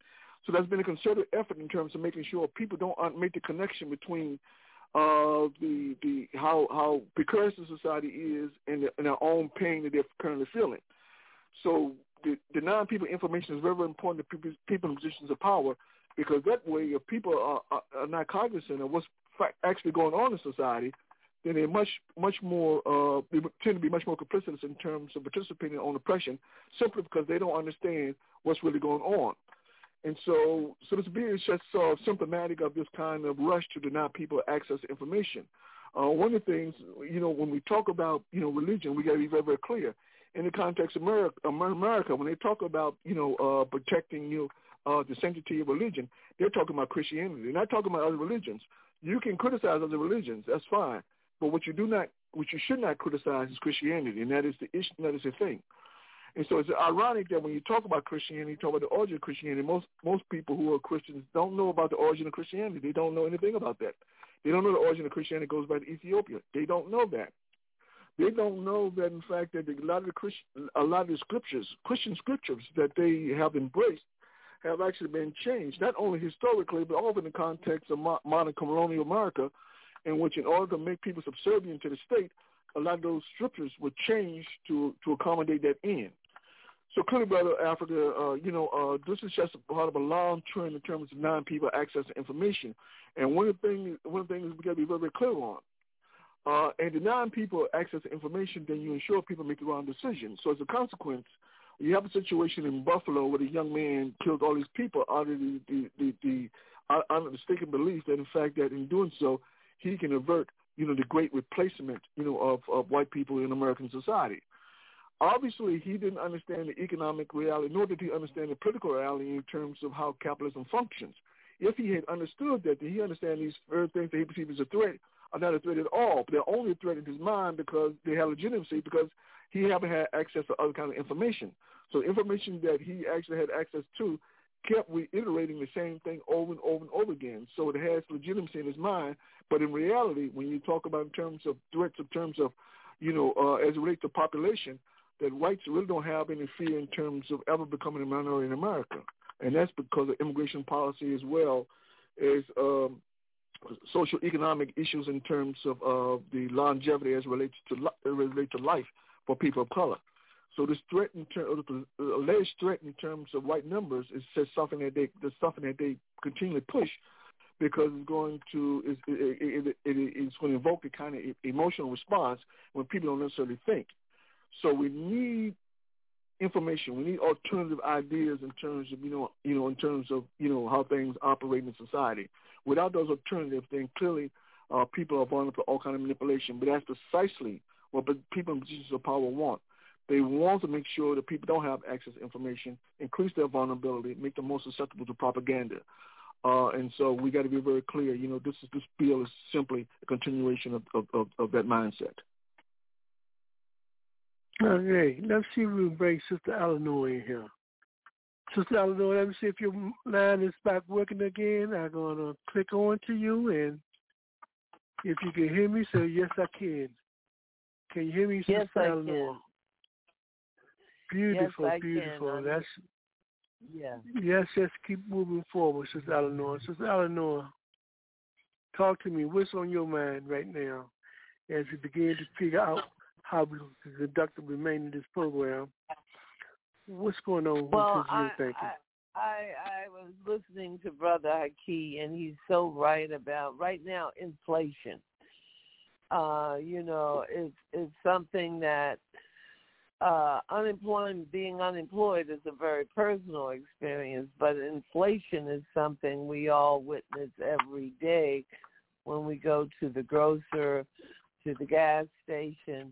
So there's been a concerted effort in terms of making sure people don't un- make the connection between uh, the the how how precarious society is and, the, and their own pain that they're currently feeling. So the, denying people information is very, very important to people, people in positions of power because that way, if people are, are, are not cognizant of what's actually going on in society, then they're much much more uh, they tend to be much more complicit in terms of participating on oppression simply because they don't understand what's really going on. And so, so this is just symptomatic of this kind of rush to deny people access to information. Uh, one of the things, you know, when we talk about, you know, religion, we got to be very, very clear. In the context of America, America when they talk about, you know, uh, protecting, you know, uh, the sanctity of religion, they're talking about Christianity. They're not talking about other religions. You can criticize other religions, that's fine. But what you do not, what you should not criticize is Christianity, and that is the issue, that is the thing. And so it's ironic that when you talk about Christianity, you talk about the origin of Christianity. Most most people who are Christians don't know about the origin of Christianity. They don't know anything about that. They don't know the origin of Christianity goes back to Ethiopia. They don't know that. They don't know that in fact that a lot of the a lot of the scriptures, Christian scriptures that they have embraced, have actually been changed, not only historically, but also in the context of modern colonial America, in which in order to make people subservient to the state, a lot of those scriptures were changed to to accommodate that end. So clearly, brother Africa, uh, you know, uh, this is just part of a long trend in terms of non-people access to information. And one of the things, one of the things we got to be very, very clear on. Uh, and denying people access to information, then you ensure people make the wrong decision. So as a consequence, you have a situation in Buffalo where the young man killed all these people out of the the the, the the mistaken belief that in fact that in doing so he can avert you know the great replacement you know of of white people in American society. Obviously, he didn't understand the economic reality, nor did he understand the political reality in terms of how capitalism functions. If he had understood that, then he understand these things that he perceived as a threat are not a threat at all. They're only a threat in his mind because they have legitimacy because he haven't had access to other kind of information. So information that he actually had access to kept reiterating the same thing over and over and over again. So it has legitimacy in his mind. But in reality, when you talk about in terms of threats, in terms of, you know, uh, as it relates to population, that whites really don't have any fear in terms of ever becoming a minority in America. And that's because of immigration policy as well as um, social economic issues in terms of uh, the longevity as relates to li- relates to life for people of color. So this threat in terms, the alleged threat in terms of white numbers is just something that they, that's something that they continually push because it's going to it, it, it, it's going to evoke a kind of emotional response when people don't necessarily think. So we need information. We need alternative ideas in terms of you know you know in terms of you know how things operate in society. Without those alternatives, then clearly uh, people are vulnerable to all kind of manipulation. But that's precisely what people in positions of power want. They want to make sure that people don't have access to information, increase their vulnerability, make them more susceptible to propaganda. Uh, and so we got to be very clear. You know, this is this bill is simply a continuation of, of, of, of that mindset. Okay, let's see if we can bring Sister Eleanor in here. Sister Eleanor, let me see if your line is back working again. I'm going to click on to you, and if you can hear me, say yes, I can. Can you hear me, Sister yes, Eleanor? Can. Beautiful, yes, beautiful. Can. That's yeah. Yes, yes. Keep moving forward, Sister Eleanor. Sister Eleanor, talk to me. What's on your mind right now as we begin to figure out how we can conduct the remainder of this program? What's going on well, with I, thinking? I, I I was listening to Brother Haki, and he's so right about right now inflation. Uh, you know, it's it's something that uh, unemployment, being unemployed is a very personal experience, but inflation is something we all witness every day when we go to the grocer, to the gas station,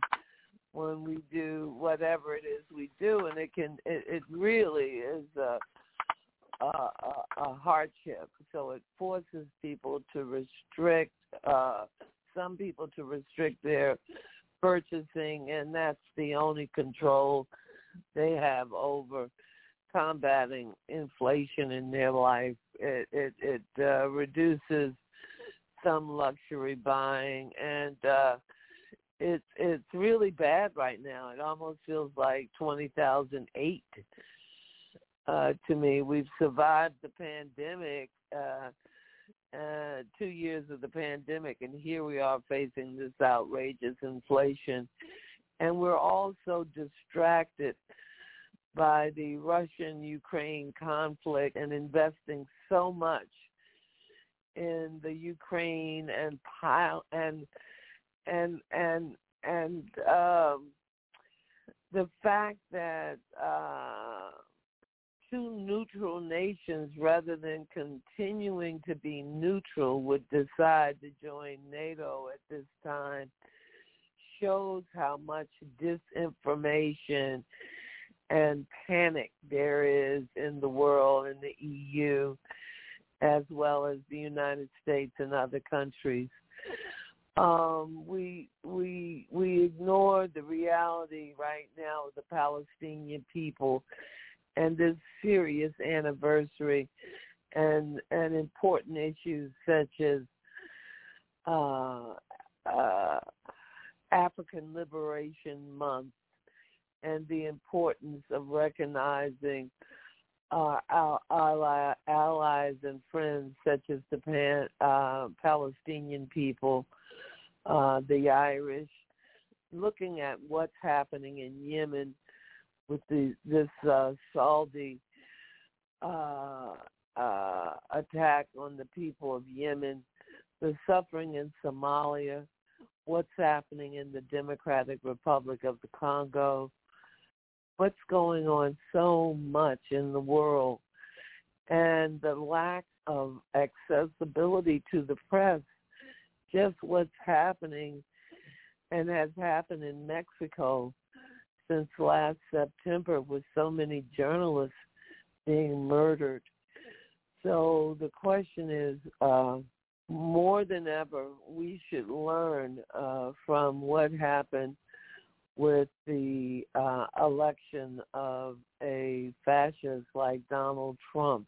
when we do whatever it is we do, and it can, it, it really is a, a, a hardship. So it forces people to restrict, uh, some people to restrict their purchasing, and that's the only control they have over combating inflation in their life. It it, it uh, reduces some luxury buying, and uh, it's it's really bad right now. It almost feels like twenty thousand eight uh, to me. We've survived the pandemic. Uh, uh, two years of the pandemic, and here we are facing this outrageous inflation. And we're also distracted by the Russian-Ukraine conflict and investing so much in the Ukraine and pile and and and and um, the fact that uh, two neutral nations, rather than continuing to be neutral, would decide to join NATO at this time shows how much disinformation and panic there is in the world, in the EU, as well as the United States and other countries. Um, we we we ignore the reality right now of the Palestinian people and this serious anniversary and and important issues such as uh, uh, African Liberation Month and the importance of recognizing uh, our ally, allies and friends such as the Pan, uh, Palestinian people, uh, the Irish, looking at what's happening in Yemen with the this uh, Saudi uh, uh, attack on the people of Yemen, the suffering in Somalia, what's happening in the Democratic Republic of the Congo, what's going on so much in the world, and the lack of accessibility to the press, just what's happening and has happened in Mexico since last September with so many journalists being murdered. So the question is, uh, more than ever, we should learn uh, from what happened with the uh, election of a fascist like Donald Trump.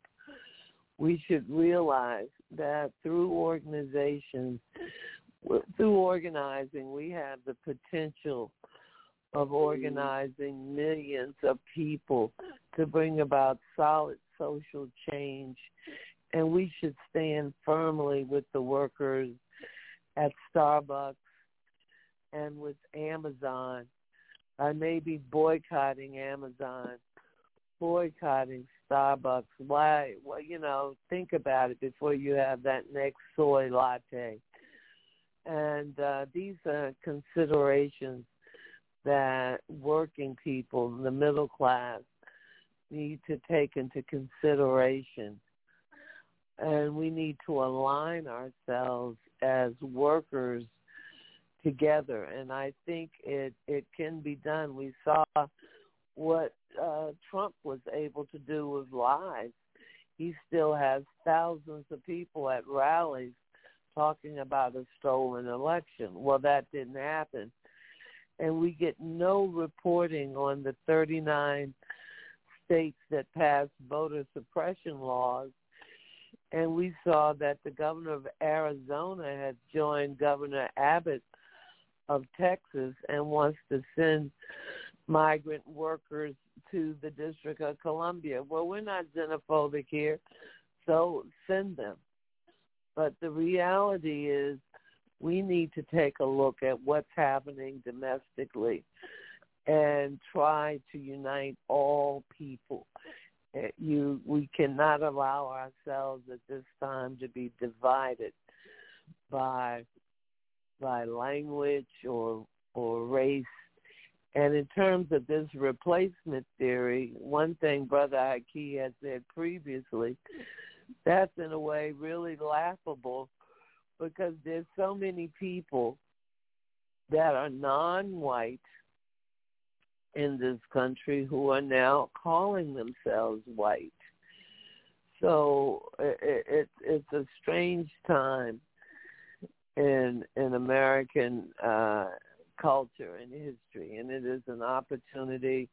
We should realize that through organizations, through organizing, we have the potential of organizing millions of people to bring about solid social change. And we should stand firmly with the workers at Starbucks and with Amazon. I may be boycotting Amazon, boycotting Starbucks. Why? Well, you know, think about it before you have that next soy latte. And uh, these are considerations that working people, the middle class, need to take into consideration. And we need to align ourselves as workers together. And I think it, it can be done. We saw what uh, Trump was able to do with lies. He still has thousands of people at rallies talking about a stolen election. Well, that didn't happen and we get no reporting on the 39 states that passed voter suppression laws. And we saw that the governor of Arizona had joined Governor Abbott of Texas and wants to send migrant workers to the District of Columbia. Well, we're not xenophobic here, so send them. But the reality is we need to take a look at what's happening domestically and try to unite all people. Eh, you, we cannot allow ourselves at this time to be divided by by language or or race. And in terms of this replacement theory, one thing Brother Haki had said previously, that's in a way really laughable because there's so many people that are non-white in this country who are now calling themselves white. So it, it, it's a strange time in in American uh, culture and history, and it is an opportunity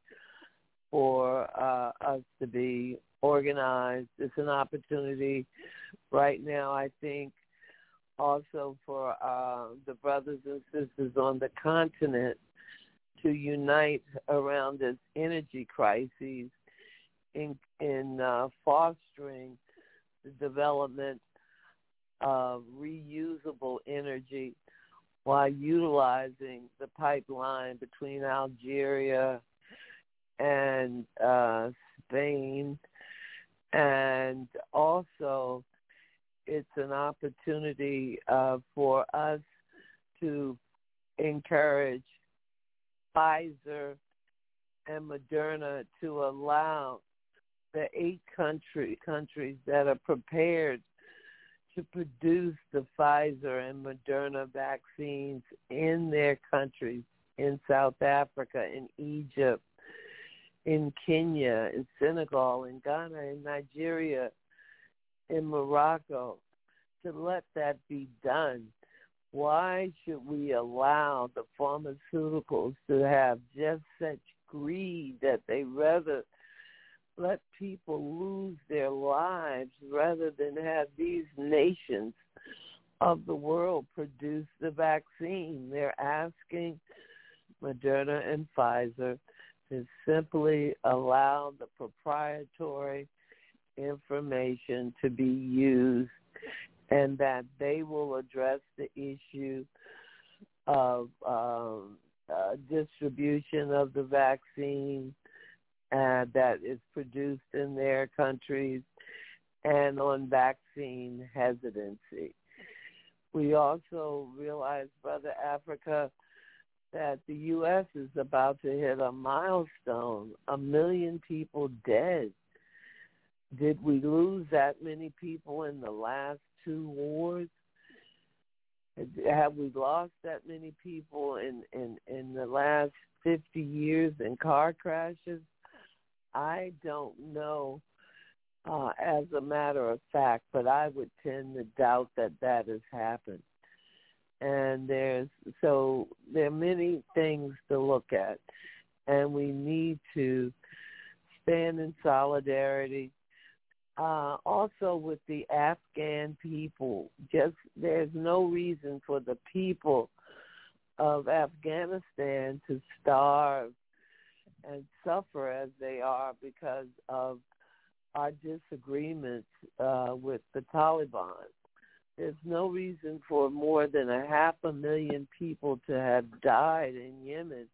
for uh, us to be organized. It's an opportunity right now, I think, also for uh, the brothers and sisters on the continent to unite around this energy crisis in, in uh, fostering the development of reusable energy while utilizing the pipeline between Algeria and uh, Spain. And also it's an opportunity uh, for us to encourage Pfizer and Moderna to allow the eight country countries that are prepared to produce the Pfizer and Moderna vaccines in their countries, in South Africa, in Egypt, in Kenya, in Senegal, in Ghana, in Nigeria, in Morocco to let that be done. Why should we allow the pharmaceuticals to have just such greed that they rather let people lose their lives rather than have these nations of the world produce the vaccine? They're asking Moderna and Pfizer to simply allow the proprietary information to be used and that they will address the issue of um, uh, distribution of the vaccine uh, that is produced in their countries and on vaccine hesitancy. We also realize, Brother Africa, that the U.S. is about to hit a milestone, a million people dead did we lose that many people in the last two wars? Have we lost that many people in, in, in the last 50 years in car crashes? I don't know. uh, as a matter of fact, but I would tend to doubt that that has happened. And there's so there are many things to look at, and we need to stand in solidarity. Uh, also, with the Afghan people, just there's no reason for the people of Afghanistan to starve and suffer as they are because of our disagreements uh, with the Taliban. There's no reason for more than a half a million people to have died in Yemen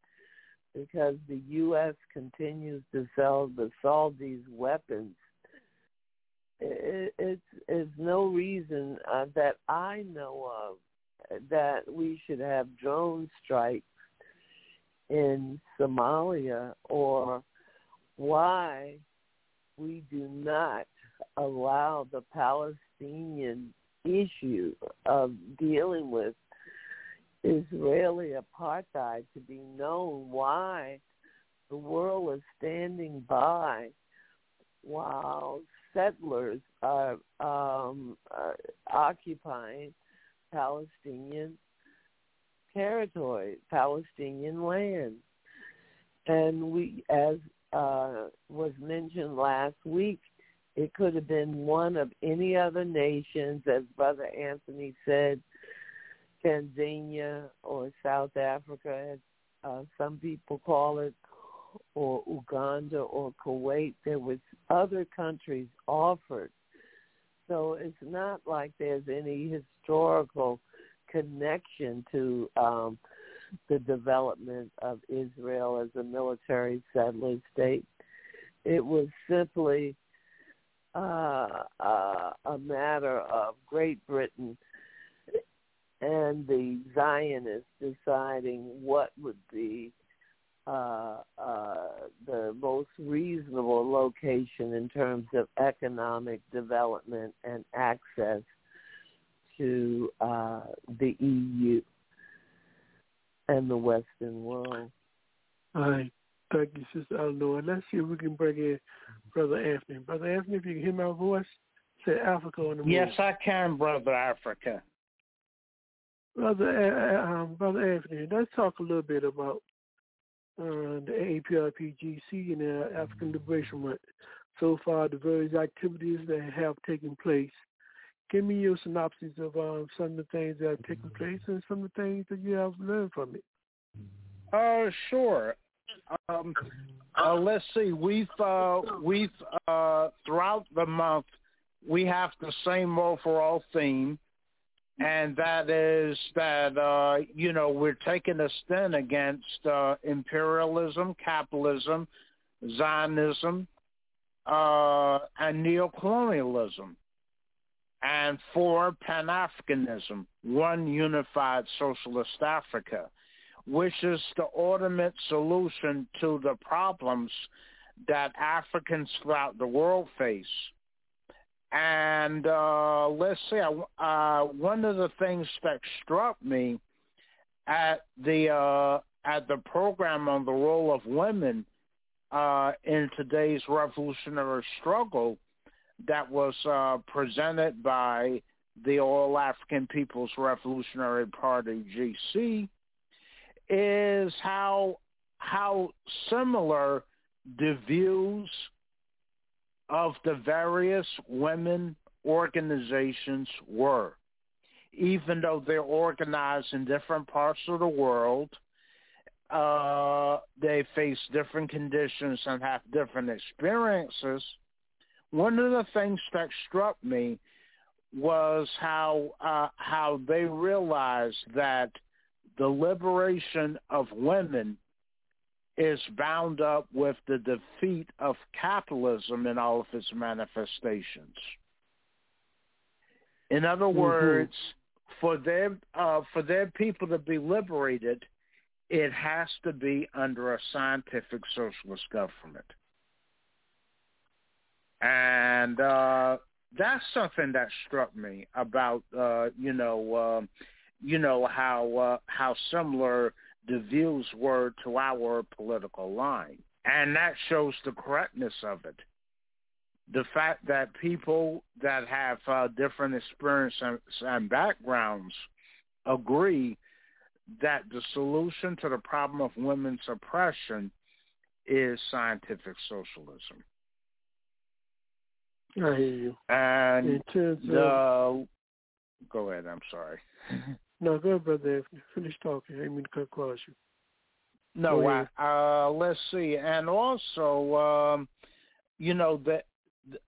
because the U.S. continues to sell the Saudis weapons. It, it's, it's no reason uh, that I know of that we should have drone strikes in Somalia or why we do not allow the Palestinian issue of dealing with Israeli apartheid to be known. Why the world is standing by while settlers are um, uh, occupying Palestinian territory, Palestinian land. And we, as uh, was mentioned last week, it could have been one of any other nations, as Brother Anthony said, Tanzania or South Africa, as uh, some people call it, or Uganda or Kuwait. There was other countries offered. So it's not like there's any historical connection to um, the development of Israel as a military settler state. It was simply uh, uh, a matter of Great Britain and the Zionists deciding what would be uh, uh, the most reasonable location in terms of economic development and access to uh, the EU and the Western world. All right. Thank you, Sister Eleanor. Let's see if we can bring in Brother Anthony. Brother Anthony, if you can hear my voice, say Africa on the move. Yes, I can, Brother Africa. Brother, uh, um, Brother Anthony, let's talk a little bit about uh, the APRPGC and the African Liberation Month. So far, the various activities that have taken place give me your synopsis of um, some of the things that have taken place and some of the things that you have learned from it. Uh, sure. Um, uh, let's see. We've uh, we've uh, throughout the month we have the same overall theme, and that is that uh, you know we're taking a stand against uh, imperialism, capitalism, Zionism, uh, and neocolonialism and for Pan-Africanism, one unified socialist Africa, which is the ultimate solution to the problems that Africans throughout the world face. And uh, let's see, uh, one of the things that struck me at the uh, at the program on the role of women uh, in today's revolutionary struggle that was uh, presented by the All African People's Revolutionary Party (GC) is how how similar the views of the various women organizations were, even though they're organized in different parts of the world. Uh, they face different conditions and have different experiences one of the things that struck me was how uh, how they realized that the liberation of women is bound up with the defeat of capitalism in all of its manifestations. In other mm-hmm. words, for their uh, for their people to be liberated, it has to be under a scientific socialist government. And uh, that's something that struck me about uh, you know uh, you know how uh, how similar the views were to our political line, and that shows the correctness of it. the fact that people that have uh, different experiences and, and backgrounds agree that the solution to the problem of women's oppression is scientific socialism. I hear you. And terms the go ahead. I'm sorry. no, go ahead, brother. Finish talking. I didn't mean to cut across you. No, Go I, ahead. uh, let's see, and also, um, you know that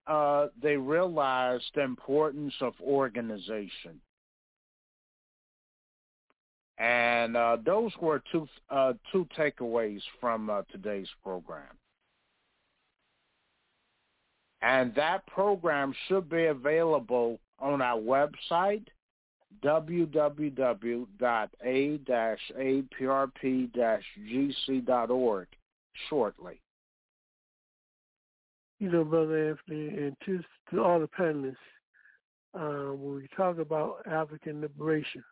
uh, they realized the importance of organization, and uh, those were two uh, two takeaways from uh, today's program. And that program should be available on our website, www.a-aprp-gc.org shortly. You know, Brother Anthony, and to, to all the panelists, uh, when we talk about African liberation,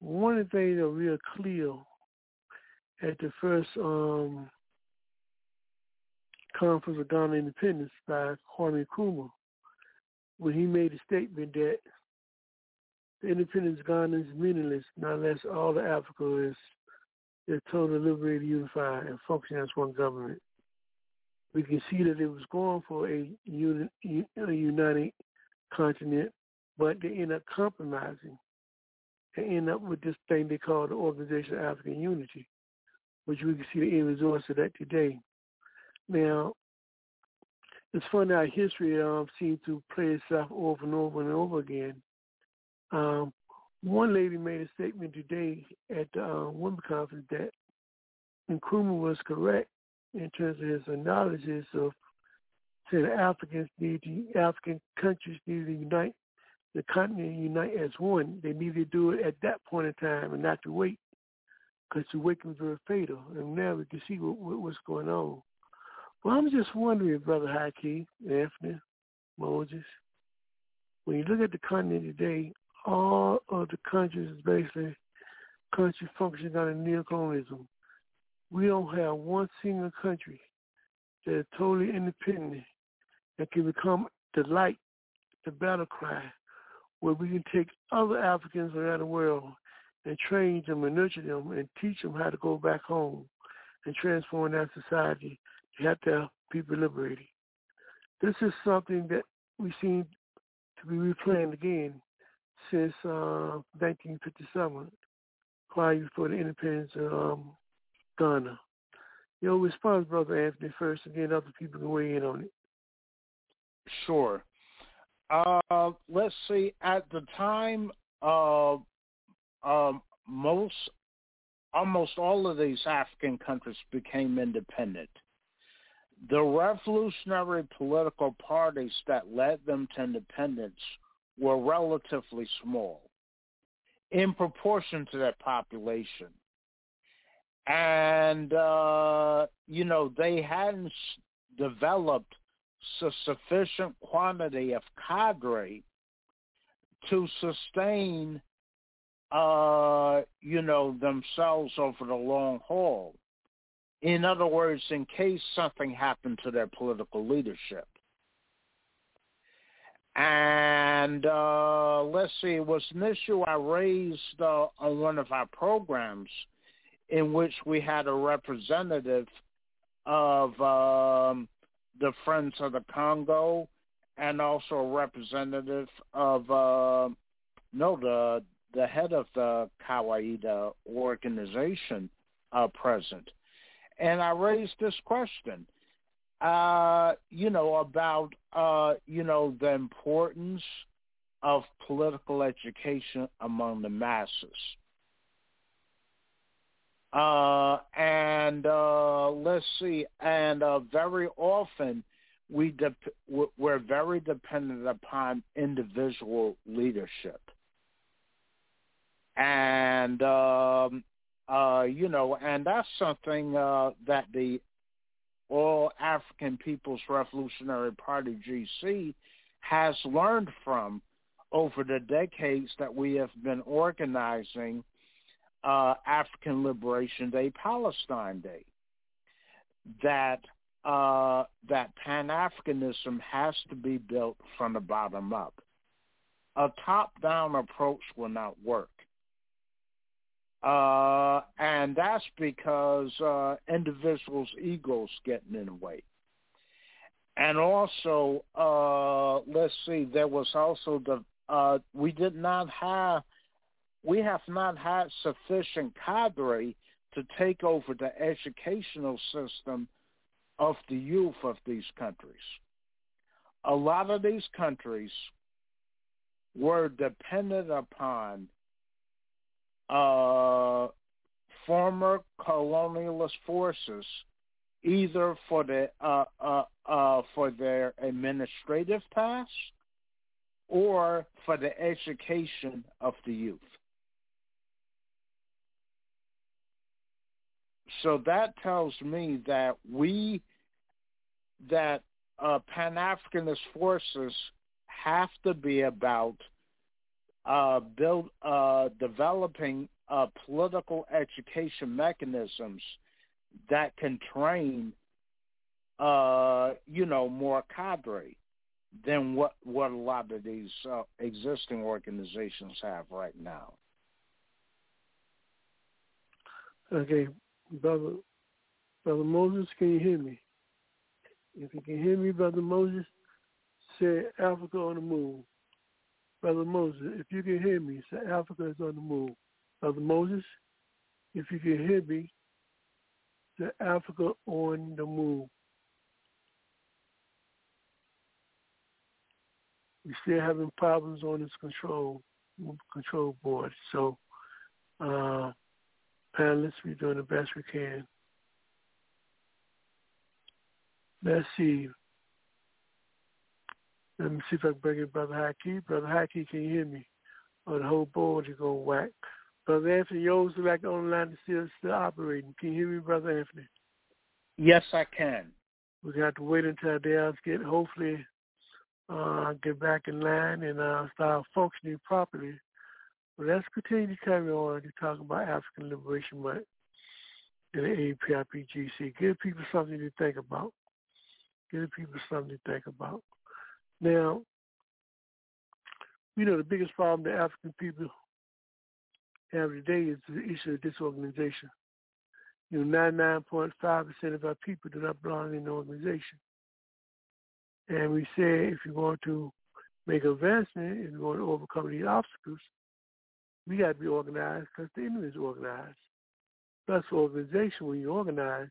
one of the things that real clear at the first um, conference of Ghana independence by Kwame Nkrumah, when he made a statement that the independence Ghana is meaningless unless all of Africa is is totally liberated, unified, and functioning as one government. We can see that it was going for a, uni, a united continent, but they end up compromising and end up with this thing they call the Organization of African Unity, which we can see the end result of that today. Now, it's funny how history um, seems to play itself over and over and over again. Um, one lady made a statement today at the uh, women's conference that Nkrumah was correct in terms of his analysis of saying the Africans need to, African countries need to unite, the continent unite as one. They need to do it at that point in time and not to wait, because to wait was very fatal. And now we can see what, what, what's going on. Well, I'm just wondering, Brother Haki, Anthony, Moses, when you look at the continent today, all of the countries is basically country functioning under neocolonialism. We don't have one single country that is totally independent that can become the light, the battle cry, where we can take other Africans around the world and train them and nurture them and teach them how to go back home and transform that society to have have people liberated. This is something that we seem to be replaying again since uh, 1957, prior for the independence of um, Ghana. Your response, Brother Anthony, first, and then other people can weigh in on it. Sure. Uh, let's see. At the time, uh, um, most, almost all of these African countries became independent. The revolutionary political parties that led them to independence were relatively small in proportion to their population. And, uh, you know, they hadn't developed a sufficient quantity of cadre to sustain, uh, you know, themselves over the long haul. In other words, in case something happened to their political leadership. And uh, let's see, it was an issue I raised uh, on one of our programs in which we had a representative of um, the Friends of the Congo and also a representative of, uh, no, the the head of the Kawaida organization uh, present. And I raised this question uh, you know, about, uh, you know, the importance of political education among the masses. Uh, and uh, let's see, and uh, very often we de- we're very dependent upon individual leadership. And, um, uh, you know, and that's something uh, that the all African People's Revolutionary Party, GC, has learned from over the decades that we have been organizing uh, African Liberation Day, Palestine Day. That uh, that Pan-Africanism has to be built from the bottom up. A top-down approach will not work. Uh, and that's because uh, individuals' egos getting in the way. And also, uh, let's see, there was also the, uh, we did not have, we have not had sufficient cadre to take over the educational system of the youth of these countries. A lot of these countries were dependent upon uh, former colonialist forces either for the uh, uh, uh, for their administrative tasks or for the education of the youth. So that tells me that we that uh, Pan Africanist forces have to be about uh, build uh, developing uh, political education mechanisms that can train, uh, you know, more cadre than what what a lot of these uh, existing organizations have right now. Okay, brother, brother Moses, can you hear me? If you can hear me, brother Moses, say Africa on the move. Brother Moses, if you can hear me, say Africa is on the move. Brother Moses, if you can hear me, say Africa on the move. We're still having problems on this control control board. So, uh, panelists, we're doing the best we can. Let's see. Let me see if I can bring in Brother Haki. Brother Haki, can you hear me? Or the whole board is going whack. Brother Anthony, yours is like on the line is still, still operating. Can you hear me, Brother Anthony? Yes, I can. We're going to have to wait until the else get, hopefully, uh, get back in line and uh, start functioning properly. But let's continue to carry on to talk about African Liberation Month and the APRPGC. Give people something to think about. Give people something to think about. Now, you know the biggest problem that African people have today is the issue of disorganization. You know, 99.5% of our people do not belong in an organization. And we say if you want to make advancement, if you want to overcome these obstacles, we got to be organized because the enemy is organized. Plus, organization, when you organize,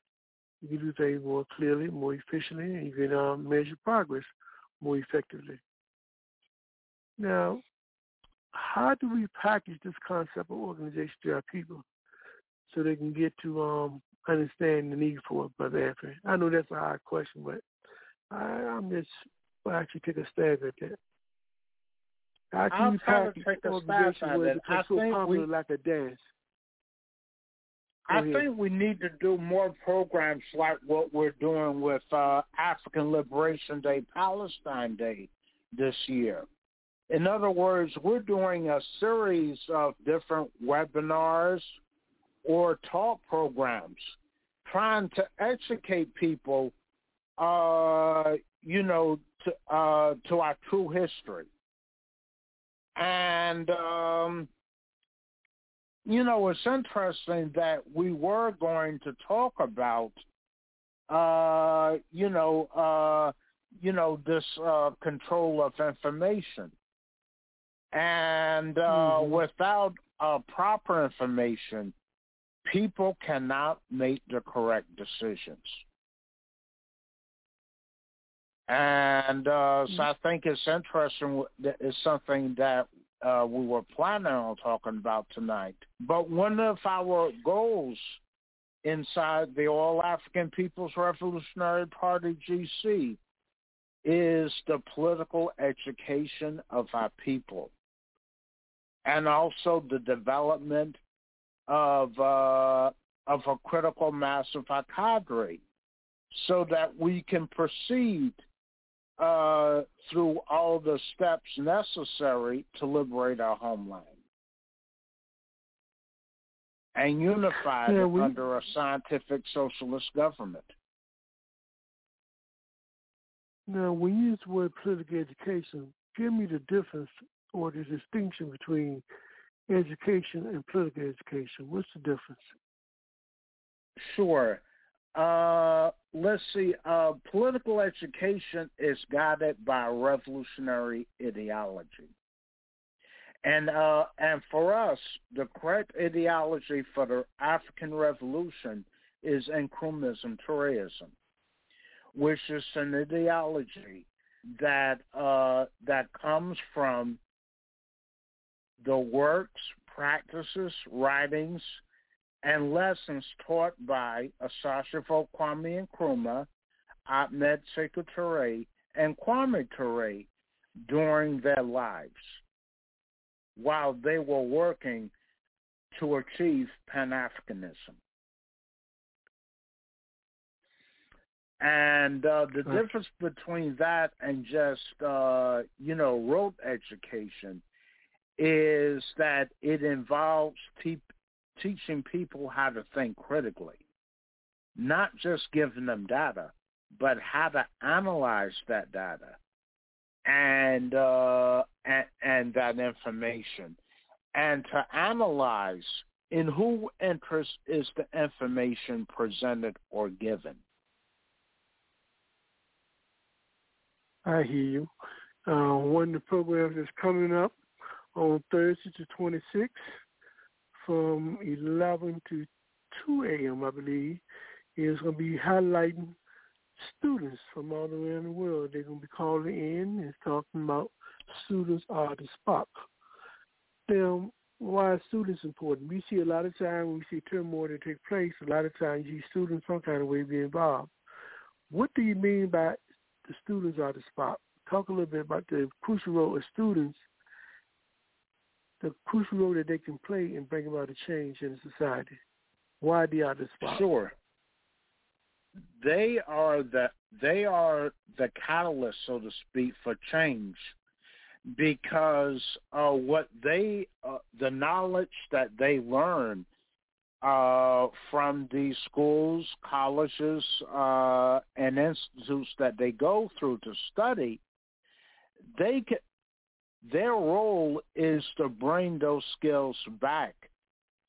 you can do things more clearly, more efficiently, and you can um, measure progress more effectively. Now, how do we package this concept of organization to our people so they can get to um, understand the need for it, Brother Anthony? I know that's a hard question, but I, I'm just will actually take a stab at that. How can I'll you package organization where it. it I becomes so popular we- like a dance? I think we need to do more programs like what we're doing with uh, African Liberation Day, Palestine Day this year. In other words, we're doing a series of different webinars or talk programs trying to educate people, uh, you know, to, uh, to our true history. And, um, you know, it's interesting that we were going to talk about, uh, you know, uh, you know, this uh, control of information, and uh, Mhm. without uh, proper information, people cannot make the correct decisions. And uh, so I think it's interesting. It's something that uh, we were planning on talking about tonight. But one of our goals inside the All African People's Revolutionary Party GC is the political education of our people and also the development of uh, of a critical mass of our cadre so that we can proceed uh, through all the steps necessary to liberate our homeland and unify Yeah, it we- under a scientific socialist government. Now, when you use the word political education, give me the difference or the distinction between education and political education. What's the difference? Sure. Uh, let's see. Uh, political education is guided by revolutionary ideology. And uh, and for us, the correct ideology for the African Revolution is Nkrumahism Toureism, which is an ideology that uh, that comes from the works, practices, writings, and lessons taught by Osagyefo Kwame Nkrumah, Ahmed Sekou and Kwame Toure during their lives while they were working to achieve Pan-Africanism. And uh, the difference between that and just, uh, you know, rote education is that it involves te- teaching people how to think critically, not just giving them data, but how to analyze that data and uh, and, and that information, and to analyze in who interest is the information presented or given. I hear you. Uh, one of the programs is coming up on Thursday the 26th from 11 to 2 a.m., I believe, is going to be highlighting students from all around the world. They're going to be calling in and talking about students are the spark. Now, why are students important? We see a lot of times when we see turmoil that take place, a lot of times you students some kind of way be involved. What do you mean by the students are the spark? Talk a little bit about the crucial role of students the crucial role that they can play in bringing about a change in society. Why are the spot? Sure. They are the they are the catalyst, so to speak, for change, because uh, what they uh, the knowledge that they learn uh, from these schools, colleges, uh, and institutes that they go through to study, they can their role is to bring those skills back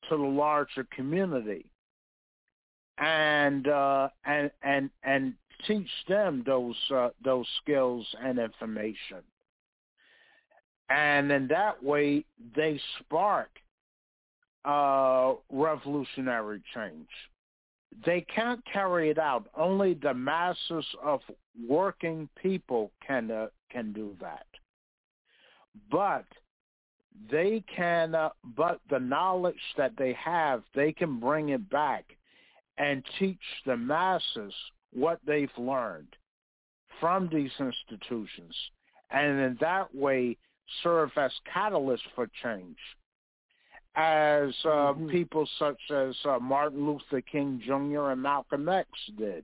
to the larger community and uh, and and and teach them those uh, those skills and information. And in that way, they spark uh, revolutionary change. They can't carry it out. Only the masses of working people can uh, can do that but they can uh, but the knowledge that they have they can bring it back and teach the masses what they've learned from these institutions and in that way serve as catalysts for change as uh, mm-hmm. people such as uh, Martin Luther King Jr. and Malcolm X did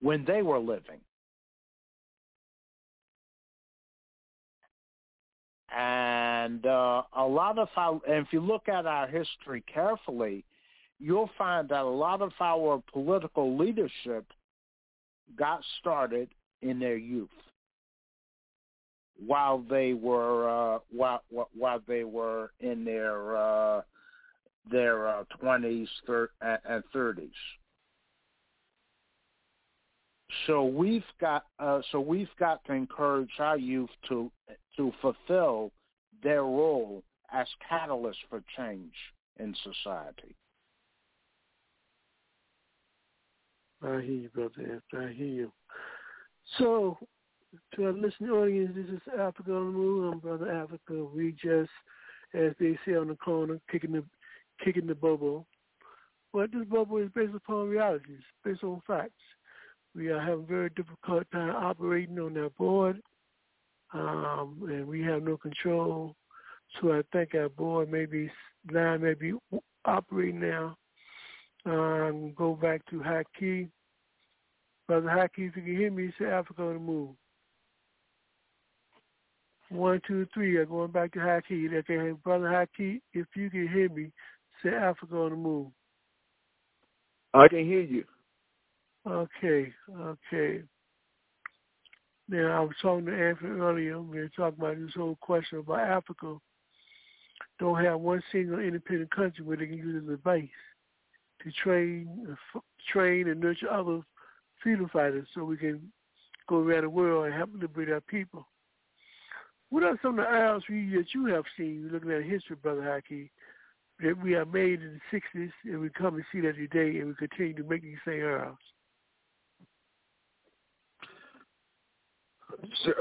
when they were living And uh, a lot of our, if you look at our history carefully, you'll find that a lot of our political leadership got started in their youth while they were uh, while while they were in their uh, their twenties uh, and thirties. So we've got uh, so we've got to encourage our youth to to fulfill their role as catalysts for change in society. I hear you, brother. I hear you. So, to our listening audience, this is Africa on the Move. I'm Brother Africa. We just, as they say on the corner, kicking the kicking the bubble. But this bubble is based upon realities, based on facts. We are having a very difficult time operating on that board um, and we have no control. So I think our board maybe line may be operating now. Um, go back to Haki. Brother Haki, if you can hear me, say Africa on the move. One, two, three. I'm going back to Haki. Okay, Brother Haki, if you can hear me, say Africa on the move. I can hear you. Okay, okay. Now, I was talking to Anthony earlier. We were talking about this whole question about Africa don't have one single independent country where they can use as a base to train, train and nurture other freedom fighters so we can go around the world and help liberate our people. What are some of the errors that you have seen, looking at history, Brother Haki, that we have made in the 60s and we come and see that today and we continue to make these same errors?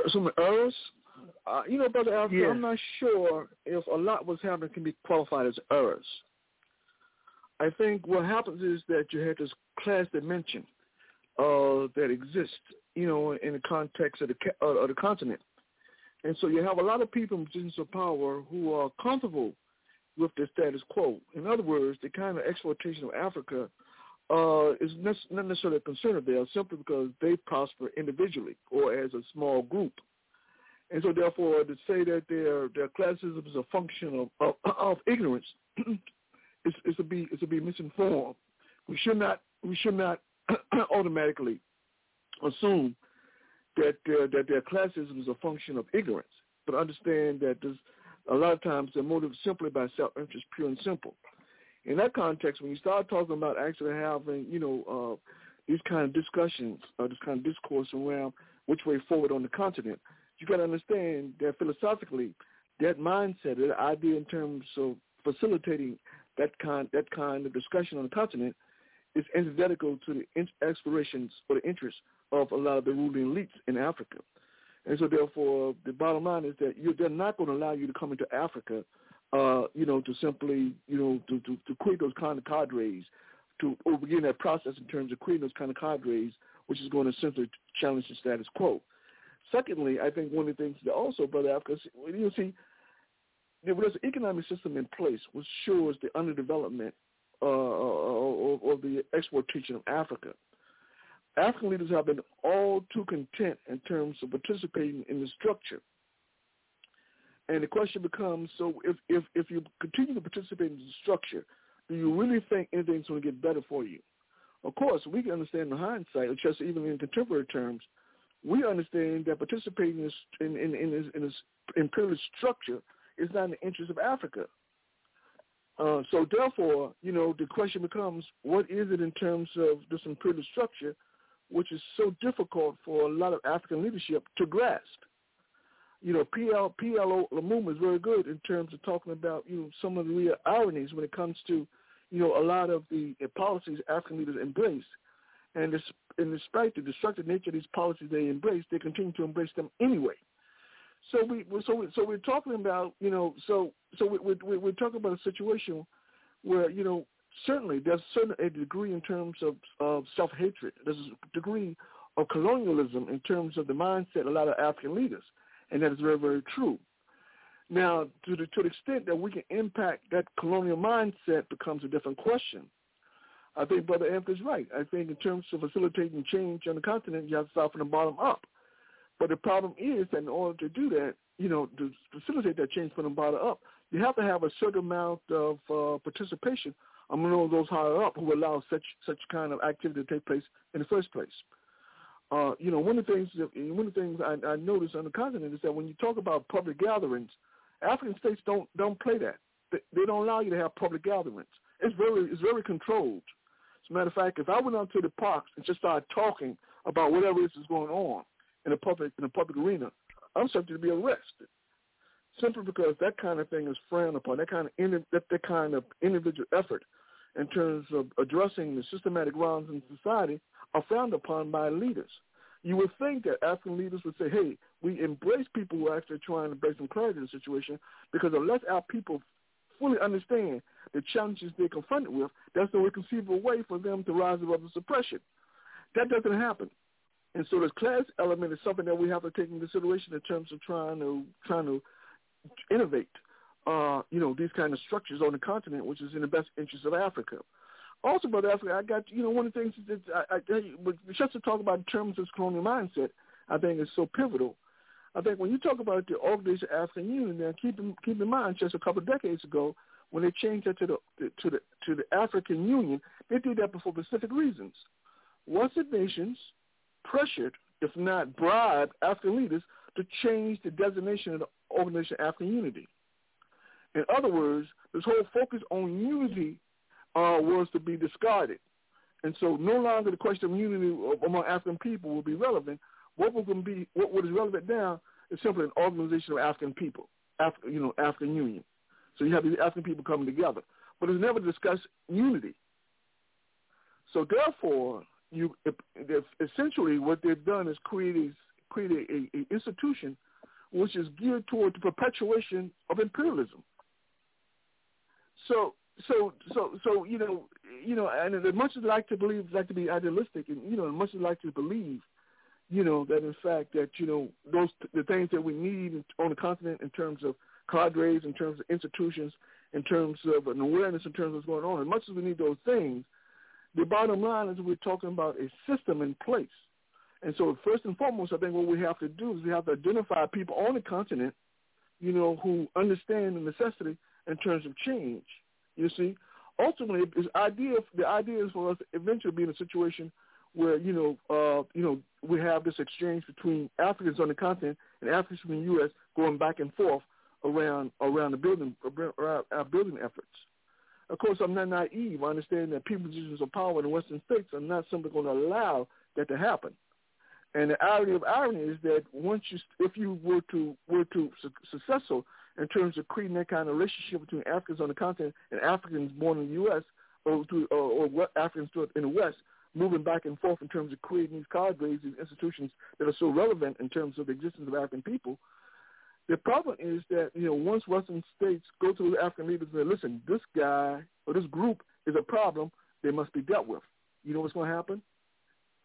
Some errors? Uh, you know, Brother Alfred, yes. I'm not sure if a lot was happening can be qualified as errors. I think what happens is that you have this class dimension uh, that exists, you know, in the context of the uh, of the continent, and so you have a lot of people in positions of power who are comfortable with the status quo. In other words, the kind of exploitation of Africa uh, is not necessarily a concern of theirs simply because they prosper individually or as a small group. And so therefore to say that their their classism is a function of, of, of ignorance is, is to be is to be misinformed. We should not we should not automatically assume that uh, that their classism is a function of ignorance, but understand that a lot of times they're motivated simply by self-interest, pure and simple. In that context, when you start talking about actually having, you know, uh, these kind of discussions, uh, this kind of discourse around which way forward on the continent, you got to understand that philosophically, that mindset, that idea in terms of facilitating that kind that kind of discussion on the continent is antithetical to the aspirations or the interests of a lot of the ruling elites in Africa. And so therefore, the bottom line is that you, they're not going to allow you to come into Africa, uh, you know, to simply, you know, to, to, to create those kind of cadres, to or begin that process in terms of creating those kind of cadres, which is going to simply challenge the status quo. Secondly, I think one of the things that also, Brother Africa, you see, there's an economic system in place which shows the underdevelopment uh, of, of the exploitation of Africa. African leaders have been all too content in terms of participating in the structure. And the question becomes, so if, if, if you continue to participate in the structure, do you really think anything's going to get better for you? Of course, we can understand the hindsight, or just even in contemporary terms, we understand that participating in, in, in, this, in this imperialist structure is not in the interest of Africa. Uh, so therefore, you know, the question becomes, what is it in terms of this imperialist structure, which is so difficult for a lot of African leadership to grasp? You know, PL, PLO Lumumba is very good in terms of talking about, you know, some of the real ironies when it comes to, you know, a lot of the policies African leaders embrace and, this, and despite the destructive nature of these policies they embrace, they continue to embrace them anyway. So we so we, so we're talking about you know so so we, we, we're talking about a situation where you know certainly there's certain a degree in terms of, of self hatred. There's a degree of colonialism in terms of the mindset of a lot of African leaders, and that is very very true. Now, to the to the extent that we can impact that colonial mindset becomes a different question. I think Brother Anthony's right. I think in terms of facilitating change on the continent, you have to start from the bottom up. But the problem is that in order to do that, you know, to facilitate that change from the bottom up, you have to have a certain amount of uh, participation among those higher up who allow such such kind of activity to take place in the first place. Uh, you know, one of the things one of the things I, I noticed on the continent is that when you talk about public gatherings, African states don't don't play that. They, they don't allow you to have public gatherings. It's very it's very controlled. As a matter of fact, if I went out to the parks and just started talking about whatever is going on in the public in the public arena, I'm subject to be arrested. Simply because that kind of thing is frowned upon. That kind of that, that kind of individual effort in terms of addressing the systematic wrongs in society are frowned upon by leaders. You would think that African leaders would say, hey, we embrace people who are actually trying to bring some clarity to the situation because unless our people fully understand the challenges they're confronted with, that's no conceivable way for them to rise above the suppression. That doesn't happen. And so the class element is something that we have to take into consideration in terms of trying to trying to innovate, uh, you know, these kind of structures on the continent, which is in the best interest of Africa. Also, Brother Africa, I got you know one of the things that I, I just to talk about in terms of this colonial mindset, I think is so pivotal. I think when you talk about the Organization of African Union, now keep in, keep in mind just a couple of decades ago, when they changed that to the to the to the African Union, they did that for specific reasons. Western nations pressured if not bribed, African leaders to change the designation of the Organization of African Unity. In other words, this whole focus on unity uh, was to be discarded. And so no longer the question of unity among African people will be relevant. What to be, what, what is relevant now is simply an organization of African people, Af- you know, African Union. So you have these African people coming together. But it's never discussed unity. So therefore, you essentially what they've done is create a, create a, a institution which is geared toward the perpetuation of imperialism. So so so so you know you know and as much as I like to believe like to be idealistic and you know as much as I like to believe you know that in fact that you know those the things that we need on the continent in terms of cadres in terms of institutions in terms of an awareness in terms of what's going on as much as we need those things the bottom line is we're talking about a system in place. And so first and foremost I think what we have to do is we have to identify people on the continent you know who understand the necessity in terms of change you see, ultimately, the idea the idea is for us eventually be in a situation where you know uh, you know we have this exchange between Africans on the continent and Africans from the U.S. going back and forth around around the building around our building efforts. Of course, I'm not naive. I understand that people positions of power in the Western states are not simply going to allow that to happen. And the irony of irony is that once you, if you were to were to su- successful in terms of creating that kind of relationship between Africans on the continent and Africans born in the U.S. or, to, or, or Africans in the West, moving back and forth in terms of creating these cadres, these institutions that are so relevant in terms of the existence of African people. The problem is that, you know, once Western states go to the African leaders and say, listen, this guy or this group is a problem, they must be dealt with. You know what's going to happen?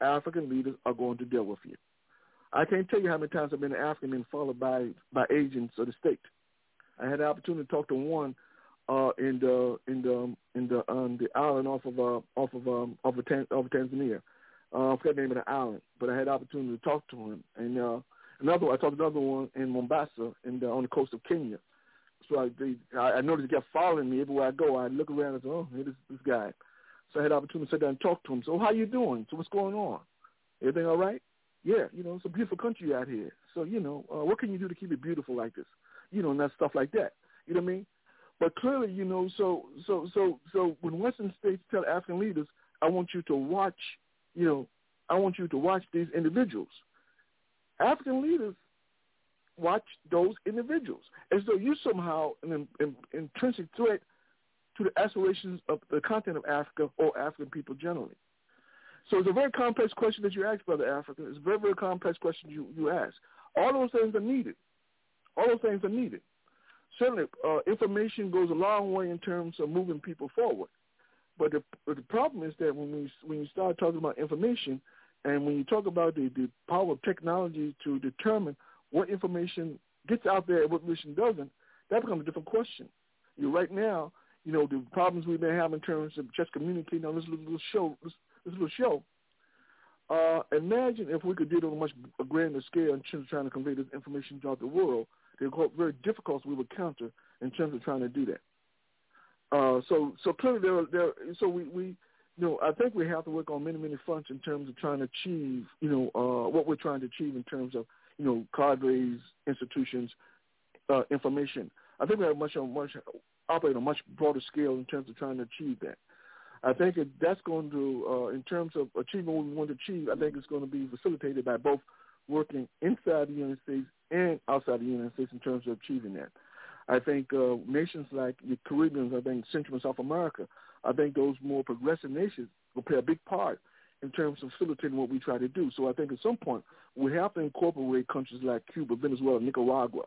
African leaders are going to deal with you. I can't tell you how many times I've been in Africa and followed by, by agents of the state I had the opportunity to talk to one uh, in the in the in the on the island off of uh, off of um, off of, Tan- off of Tanzania. Uh, I forgot the name of the island, but I had the opportunity to talk to him. And uh, another I talked to another one in Mombasa, in the, on the coast of Kenya. So I, they, I, I noticed he kept following me everywhere I go. I look around and say, "Oh, hey, this this guy." So I had the opportunity to sit down and talk to him. So how you doing? So what's going on? Everything all right? Yeah, you know, it's a beautiful country out here. So you know, uh, what can you do to keep it beautiful like this? You know, and that stuff like that. You know what I mean? But clearly, you know, so so so so when Western states tell African leaders, I want you to watch, you know, I want you to watch these individuals. African leaders watch those individuals as though you somehow an, an intrinsic threat to the aspirations of the content of Africa or African people generally. So it's a very complex question that you ask, Brother Africa. It's a very, very complex question you, you ask. All those things are needed. All those things are needed. Certainly, uh, information goes a long way in terms of moving people forward. But the, but the problem is that when we when you start talking about information, and when you talk about the, the power of technology to determine what information gets out there and what information doesn't, that becomes a different question. You know, right now, you know, the problems we may have in terms of just communicating on this little show, this, this little show. Uh, imagine if we could do it on a much grander scale in terms of trying to convey this information throughout the world the very difficult we would counter in terms of trying to do that. Uh, so so clearly there there so we, we you know I think we have to work on many many fronts in terms of trying to achieve you know uh, what we're trying to achieve in terms of you know cadres institutions uh, information. I think we have much much operate on a much broader scale in terms of trying to achieve that. I think that's going to, uh, in terms of achieving what we want to achieve, I think it's going to be facilitated by both working inside the United States and outside the United States in terms of achieving that. I think uh, nations like the Caribbean, I think Central and South America, I think those more progressive nations will play a big part in terms of facilitating what we try to do. So I think at some point we have to incorporate countries like Cuba, Venezuela, Nicaragua,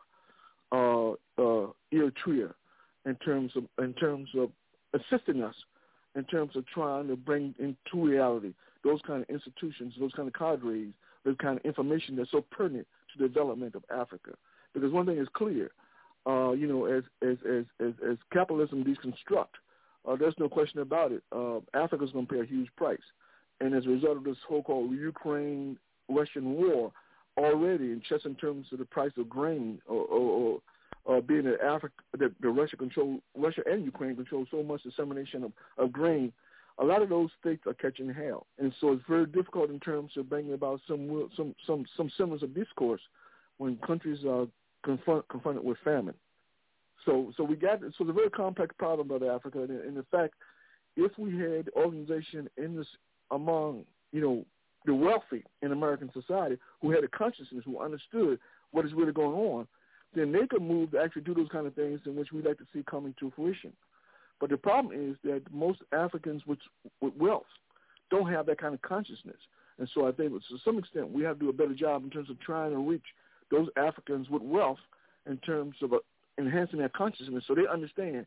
uh, uh, Eritrea, in terms of in terms of assisting us, in terms of trying to bring into reality those kind of institutions, those kind of cadres, those kind of information that's so pertinent to the development of Africa. Because one thing is clear, uh, you know, as as as as, as capitalism deconstruct, uh, there's no question about it. Uh, Africa's going to pay a huge price, and as a result of this so-called Ukraine-Russian war, already, in just in terms of the price of grain, or, or, or uh, being that Africa, that the Russia control, Russia and Ukraine control so much dissemination of, of grain, a lot of those states are catching hell, and so it's very difficult in terms of bringing about some some some some semblance of discourse when countries are confront, confronted with famine. So so we got so it's a very complex problem, brother Africa, and, in fact, if we had organization in this among you know the wealthy in American society who had a consciousness, who understood what is really going on, then they could move to actually do those kind of things in which we'd like to see coming to fruition. But the problem is that most Africans with, with wealth don't have that kind of consciousness. And so I think to some extent we have to do a better job in terms of trying to reach those Africans with wealth in terms of uh, enhancing their consciousness so they understand,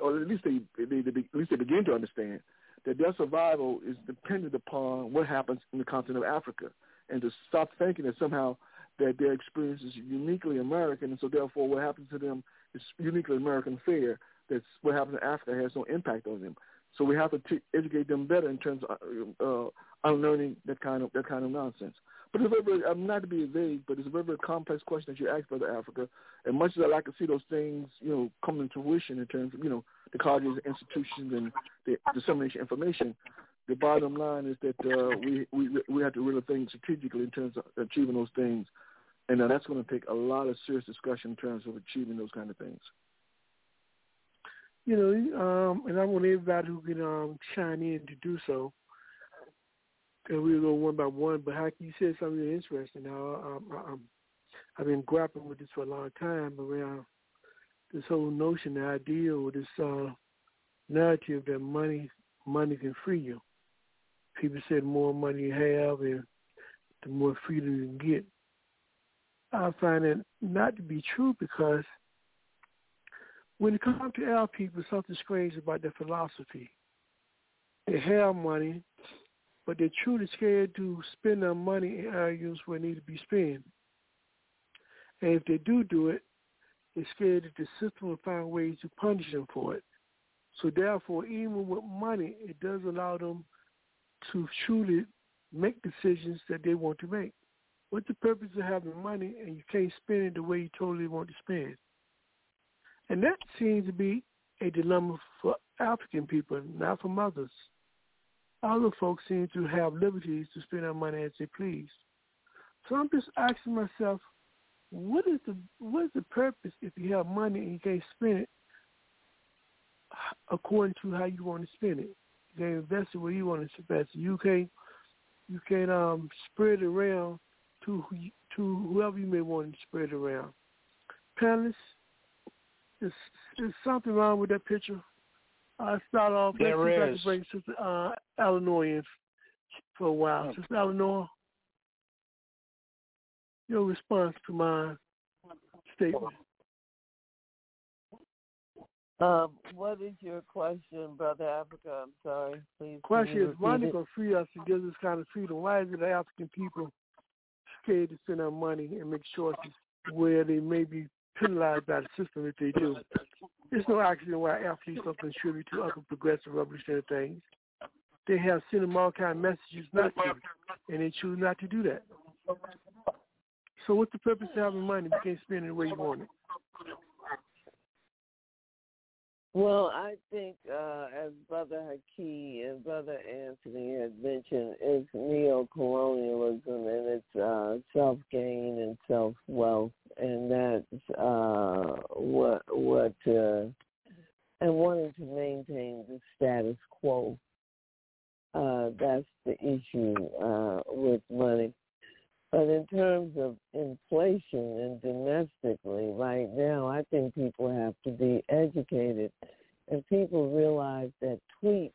or at least they, they, they, at least they begin to understand, that their survival is dependent upon what happens in the continent of Africa, and to stop thinking that somehow that their experience is uniquely American, and so therefore what happens to them is uniquely American fare. That's what happens in Africa has no impact on them. So we have to t- educate them better in terms of uh, unlearning that kind of that kind of nonsense. But it's very, very, I'm not to be vague, but it's a very, very complex question that you asked, Brother Africa. And much as I like to see those things, you know, come into fruition in terms of, you know, the colleges, institutions, and the dissemination of information, the bottom line is that uh, we, we we have to really think strategically in terms of achieving those things. And uh, that's going to take a lot of serious discussion in terms of achieving those kind of things. You know, um, and I want everybody who can um, chime in to do so and we'll go one by one. But Haki, you said something interesting. Now, I, I've been grappling with this for a long time around this whole notion, the idea, or this uh, narrative that money money can free you. People say the more money you have, and the more freedom you can get. I find it not to be true because when it comes to our people, something strange about their philosophy. They have money, but they're truly scared to spend their money in areas where it need to be spent. And if they do do it, they're scared that the system will find ways to punish them for it. So therefore, even with money, it does allow them to truly make decisions that they want to make. What's the purpose of having money and you can't spend it the way you totally want to spend? And that seems to be a dilemma for African people, not for mothers. Other folks seem to have liberties to spend their money as they please. So I'm just asking myself, what is the what is the purpose if you have money and you can't spend it according to how you want to spend it? You can invest it where you want to invest it. You can't you can um spread it around to to whoever you may want to spread it around. Panelists, is is something wrong with that picture? I start off. There let's is. bring Sister uh, Eleanor in for a while. Oh. Sister Eleanor, your response to my statement. Um, what is your question, Brother Africa? I'm sorry. Please. Question is, why they gonna free us and give us kind of freedom? Why is it African people scared to send our money and make choices where they may be penalized by the system if they do? There's no accident why athletes don't contribute to other progressive revolutionary things. They have sent them all kind of messages not to, and they choose not to do that. So what's the purpose of having money if you can't spend it the way you want it? Well, I think uh, as Brother Haki and Brother Anthony had mentioned, it's neo-colonialism and it's uh, self-gain and self-wealth, and that's uh, what what uh, and wanting to maintain the status quo. Uh, that's the issue uh, with money. But in terms of inflation and domestically, right now, I think people have to be educated, and people realize that Twitch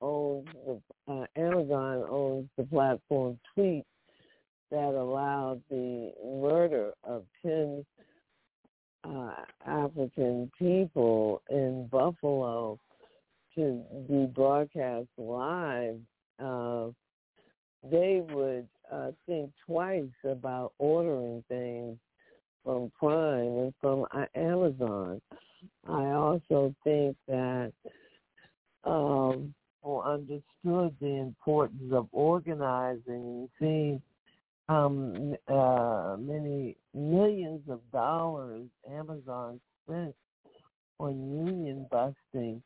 owns the uh, Amazon owns the platform Twitch that allowed the murder of ten uh, African people in Buffalo to be broadcast live. Uh, they would uh, think twice about ordering things from Prime and from uh, Amazon. I also think that um, understood the importance of organizing and um, uh, many millions of dollars Amazon spent on union busting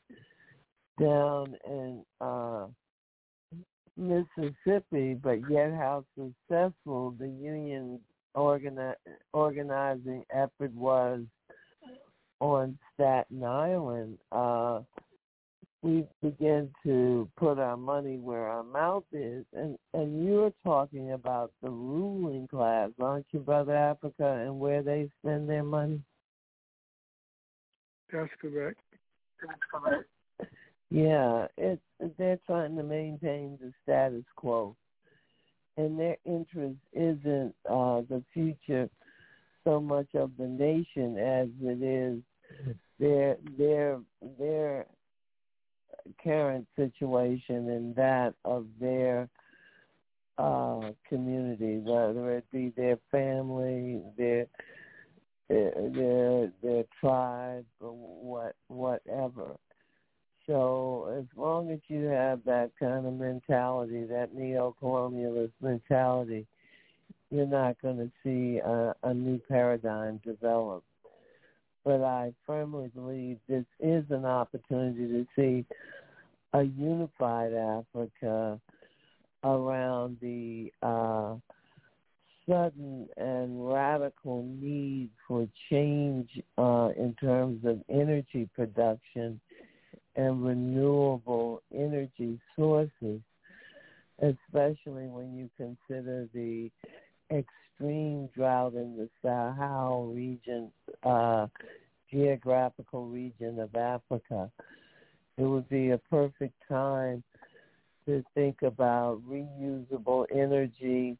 down in uh, Mississippi, but yet how successful the union organi- organizing effort was on Staten Island. Uh, we begin to put our money where our mouth is. And, and you're talking about the ruling class, aren't you, Brother Africa, and where they spend their money? That's correct. That's correct. Yeah, it, they're trying to maintain the status quo. And their interest isn't uh, the future so much of the nation as it is their their their current situation and that of their uh, community, whether it be their family, their their their tribe, or what whatever. So as long as you have that kind of mentality, that neo-colonialist mentality, you're not going to see a, a new paradigm develop. But I firmly believe this is an opportunity to see a unified Africa around the uh, sudden and radical need for change uh, in terms of energy production and renewable energy sources, especially when you consider the extreme drought in the Sahel region, uh, geographical region of Africa. It would be a perfect time to think about reusable energy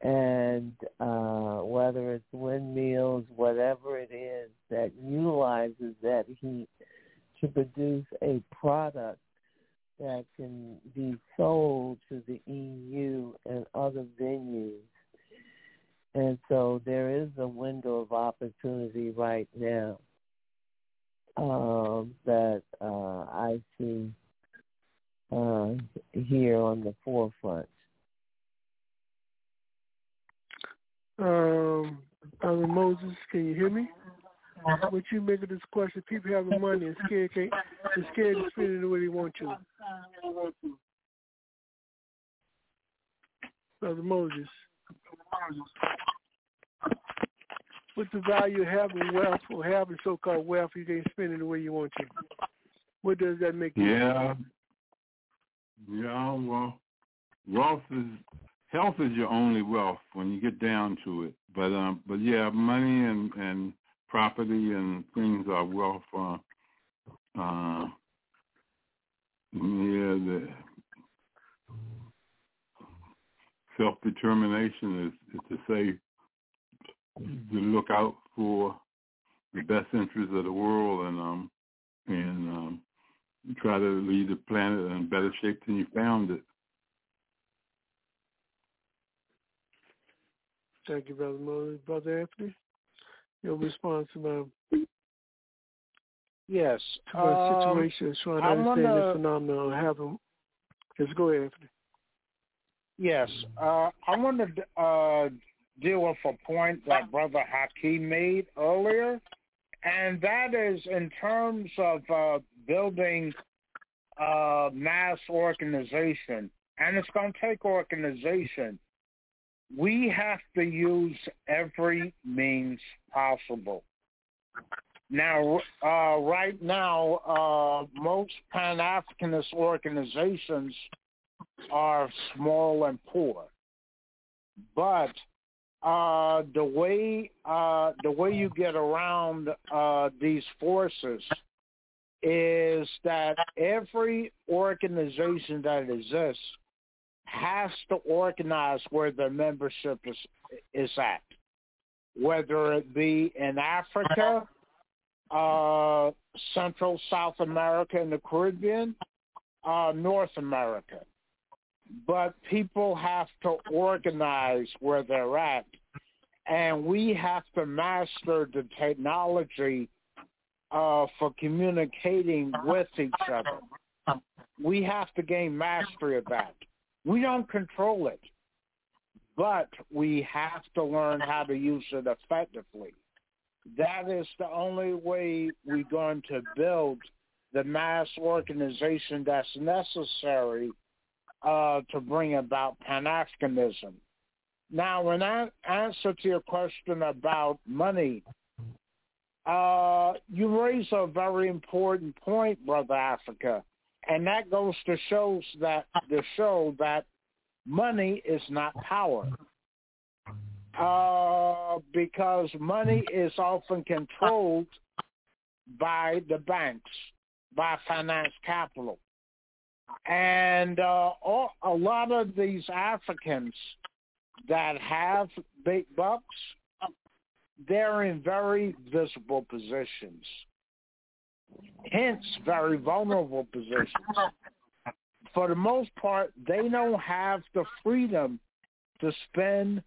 and uh, whether it's windmills, whatever it is that utilizes that heat to produce a product that can be sold to the EU and other venues. And so there is a window of opportunity right now um, that uh, I see uh, here on the forefront. Um, Moses, can you hear me? What you make of this question? People having money and scared can't, they're scared to spend it the way they want to. Brother Moses. What's the value of having wealth or having so-called wealth you can't spend it the way you want to? What does that make you? Yeah. Yeah, well, wealth is health is your only wealth when you get down to it. But um, but yeah, money and and property and things are wealth. Uh, uh, yeah, the self determination is, is to say to look out for the best interests of the world and um and um try to leave the planet in better shape than you found it. Thank you, Brother Moses. Brother Anthony, your response to my yes to my um, situation is trying to I understand wanna, the phenomenon of having. Let's go ahead, Anthony. Yes, uh, I want to uh, deal with a point that Brother Hakeem made earlier, and that is in terms of uh, building uh, mass organization, and it's going to take organization. We have to use every means possible. Now, uh, right now, uh, most Pan-Africanist organizations are small and poor, but uh, the way uh, the way you get around uh, these forces is that every organization that exists has to organize where their membership is is at, whether it be in Africa, uh, Central South America, and the Caribbean, uh, North America but people have to organize where they're at. And we have to master the technology uh, for communicating with each other. We have to gain mastery of that. We don't control it, but we have to learn how to use it effectively. That is the only way we're going to build the mass organization that's necessary uh, to bring about Pan-Africanism. Now, in answer to your question about money, uh, you raise a very important point, Brother Africa, and that goes to shows that to show that money is not power. Uh, because money is often controlled by the banks, by finance capital. And uh, all, a lot of these Africans that have big bucks, they're in very visible positions, hence very vulnerable positions. For the most part, they don't have the freedom to spend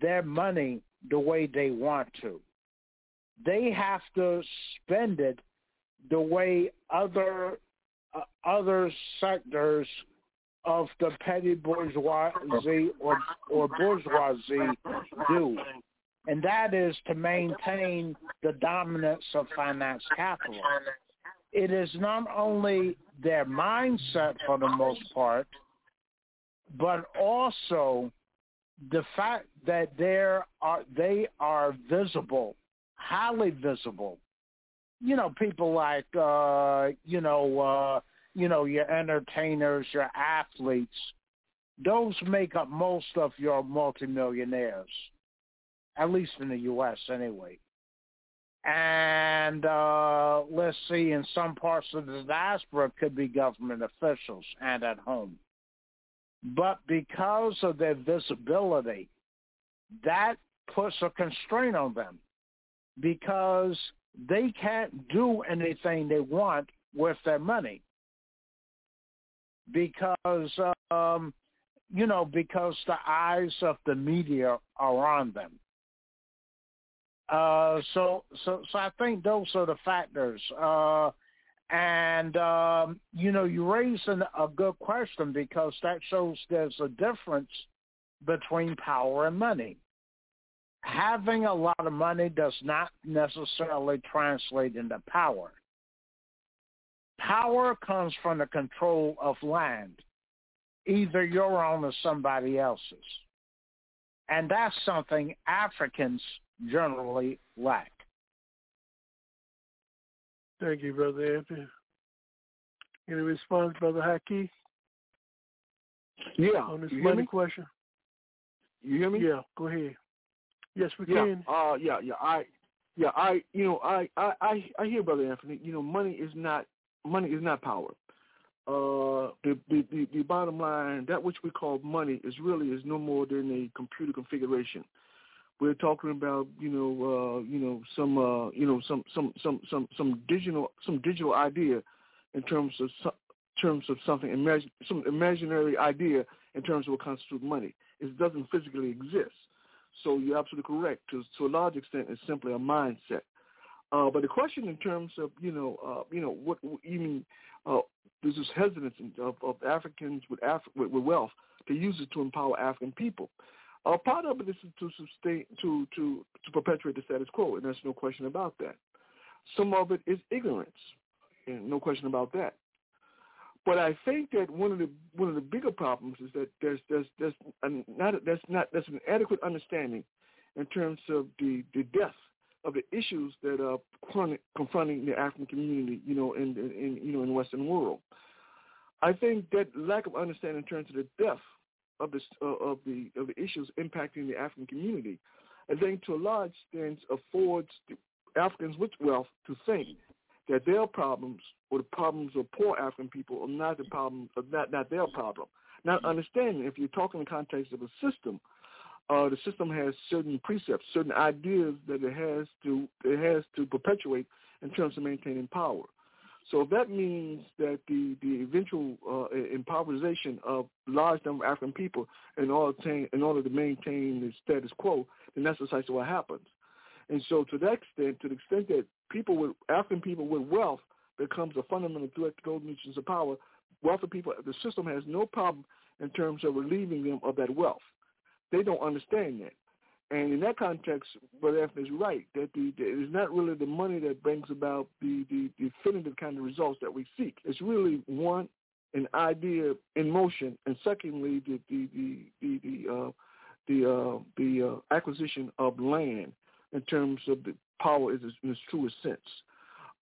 their money the way they want to. They have to spend it the way other Uh, other sectors of the petty bourgeoisie or or bourgeoisie do, and that is to maintain the dominance of finance capital. It is not only their mindset for the most part, but also the fact that there are uh, they are visible, highly visible. You know, people like uh, you know, uh, you know, your entertainers, your athletes, those make up most of your multimillionaires, at least in the U.S. anyway. And uh, let's see, in some parts of the diaspora, it could be government officials and at home. But because of their visibility, that puts a constraint on them because they can't do anything they want with their money. Because um you know because the eyes of the media are on them. Uh so so so i think those are the factors. Uh and um, you know, you raise an, a good question because that shows there's a difference between power and money. Having a lot of money does not necessarily translate into power. Power comes from the control of land, either your own or somebody else's. And that's something Africans generally lack. Thank you, Brother Anthony. Any response, Brother Haki? Yeah. On this you money question? You hear me? Yeah, go ahead. Yes, we yeah, can. Uh, yeah, yeah. I, yeah, I, you know, I, I, I, I hear, Brother Anthony. You know, money is not money is not power. Uh, the, the, the, the bottom line, that which we call money, is really is no more than a computer configuration we're talking about you know uh, you know some uh, you know some some some some some digital some digital idea in terms of some, terms of something imagine some imaginary idea in terms of what constitutes money. It doesn't physically exist. So you're absolutely correct. To to a large extent, it's simply a mindset. Uh, but the question in terms of you know uh, you know what, mean uh, there's this hesitance of, of Africans with, Af- with with wealth to use it to empower African people. Uh, part of it is to sustain, to, to, to perpetuate the status quo, and there's no question about that. Some of it is ignorance, and no question about that. But I think that one of the one of the bigger problems is that there's there's there's not that's not that's an adequate understanding in terms of the the depth of the issues that are confronting the African community, you know, in, in, you know in the Western world. I think that lack of understanding in terms of the depth of the uh, of the of the issues impacting the African community, I think to a large extent affords Africans with wealth to think that their problems or the problems of poor African people are not the problem, not not their problem. Not understanding if you're talking in the context of a system, uh, the system has certain precepts, certain ideas that it has to it has to perpetuate in terms of maintaining power. So that means that the, the eventual uh, impoverization of large number of African people in order, to, in order to maintain the status quo, then that's precisely what happens. And so to that extent, to the extent that people with African people with wealth becomes a fundamental threat to those nations of power, wealthy people, the system has no problem in terms of relieving them of that wealth. They don't understand that. And in that context, Brother F is right that the, the, it is not really the money that brings about the, the, the definitive kind of results that we seek. It's really one an idea in motion, and secondly, the the the the the, uh, the, uh, the uh, acquisition of land in terms of the power is in its truest sense.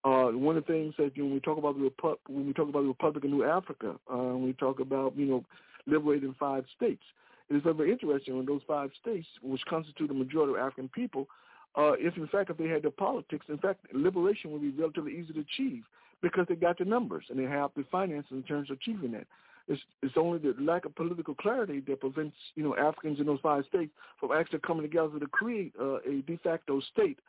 Uh, one of the things that you know, when we talk about the Repu- when we talk about the Republic of New Africa, uh, when we talk about you know liberating five states, it is very interesting when those five states, which constitute the majority of African people, uh, if in fact if they had the politics, in fact liberation would be relatively easy to achieve because they got the numbers and they have the finances in terms of achieving that. It's, it's only the lack of political clarity that prevents you know Africans in those five states from actually coming together to create uh, a de facto state,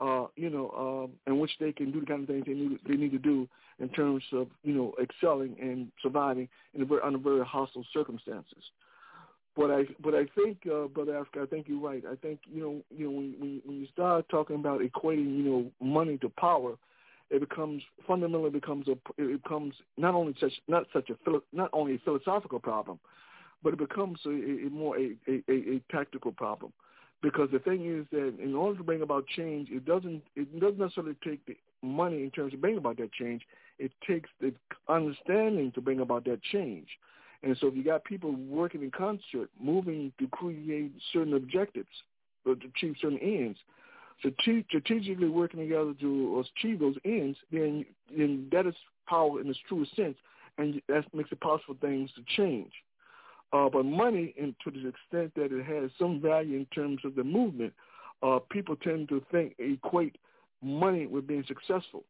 uh, you know, um, in which they can do the kind of things they need they need to do in terms of you know excelling and surviving in a very under very hostile circumstances. But I but I think, uh, Brother Africa, I think you're right. I think you know you know when when, you start talking about equating you know money to power, it becomes fundamentally becomes a it becomes not only such not such a not only a philosophical problem, but it becomes a, a more a, a, a tactical problem. Because the thing is that in order to bring about change, it doesn't it doesn't necessarily take the money in terms of bringing about that change. It takes the understanding to bring about that change. And so if you got people working in concert, moving to create certain objectives or to achieve certain ends, strategically working together to achieve those ends, then then that is power in its truest sense, and that makes it possible things to change. Uh, but money, and to the extent that it has some value in terms of the movement, uh, people tend to think equate money with being successful.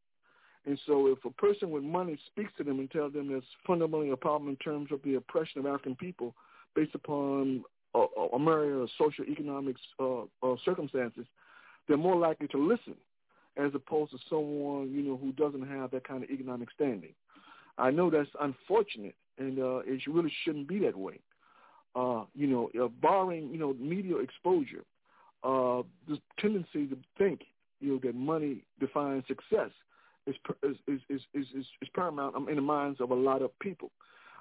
And so if a person with money speaks to them and tells them there's fundamentally a problem in terms of the oppression of African people based upon uh a myriad of social economic uh, uh, circumstances, they're more likely to listen as opposed to someone, you know, who doesn't have that kind of economic standing. I know that's unfortunate, and uh, it really shouldn't be that way. Uh, you know, uh, barring, you know, media exposure, uh, this tendency to think, you know, that money defines success is is is is is, is paramount in the minds of a lot of people.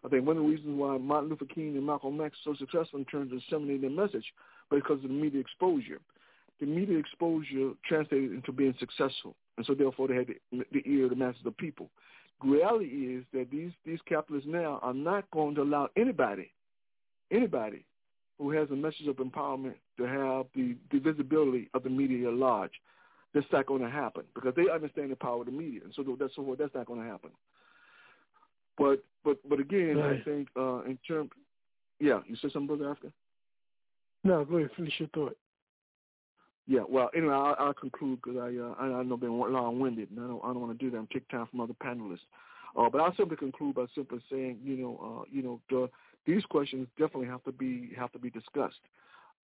I think one of the reasons why Martin Luther King and Malcolm X are so successful in terms of disseminating their message, because of the media exposure the media exposure translated into being successful, and so therefore they had the, the ear of the masses of people. Reality is that these these capitalists now are not going to allow anybody, anybody who has a message of empowerment to have the, the visibility of the media at large. That's not going to happen because they understand the power of the media, and so that's so that's not going to happen. But but but again, right. I think uh, in terms, yeah, you said something, brother Africa. No, go ahead, finish your thought. Yeah, well, anyway, I'll, I'll conclude because I, uh, I I know been long-winded, and I don't I don't want to do that and take time from other panelists. Uh, but I'll simply conclude by simply saying, you know, uh, you know, the, these questions definitely have to be have to be discussed,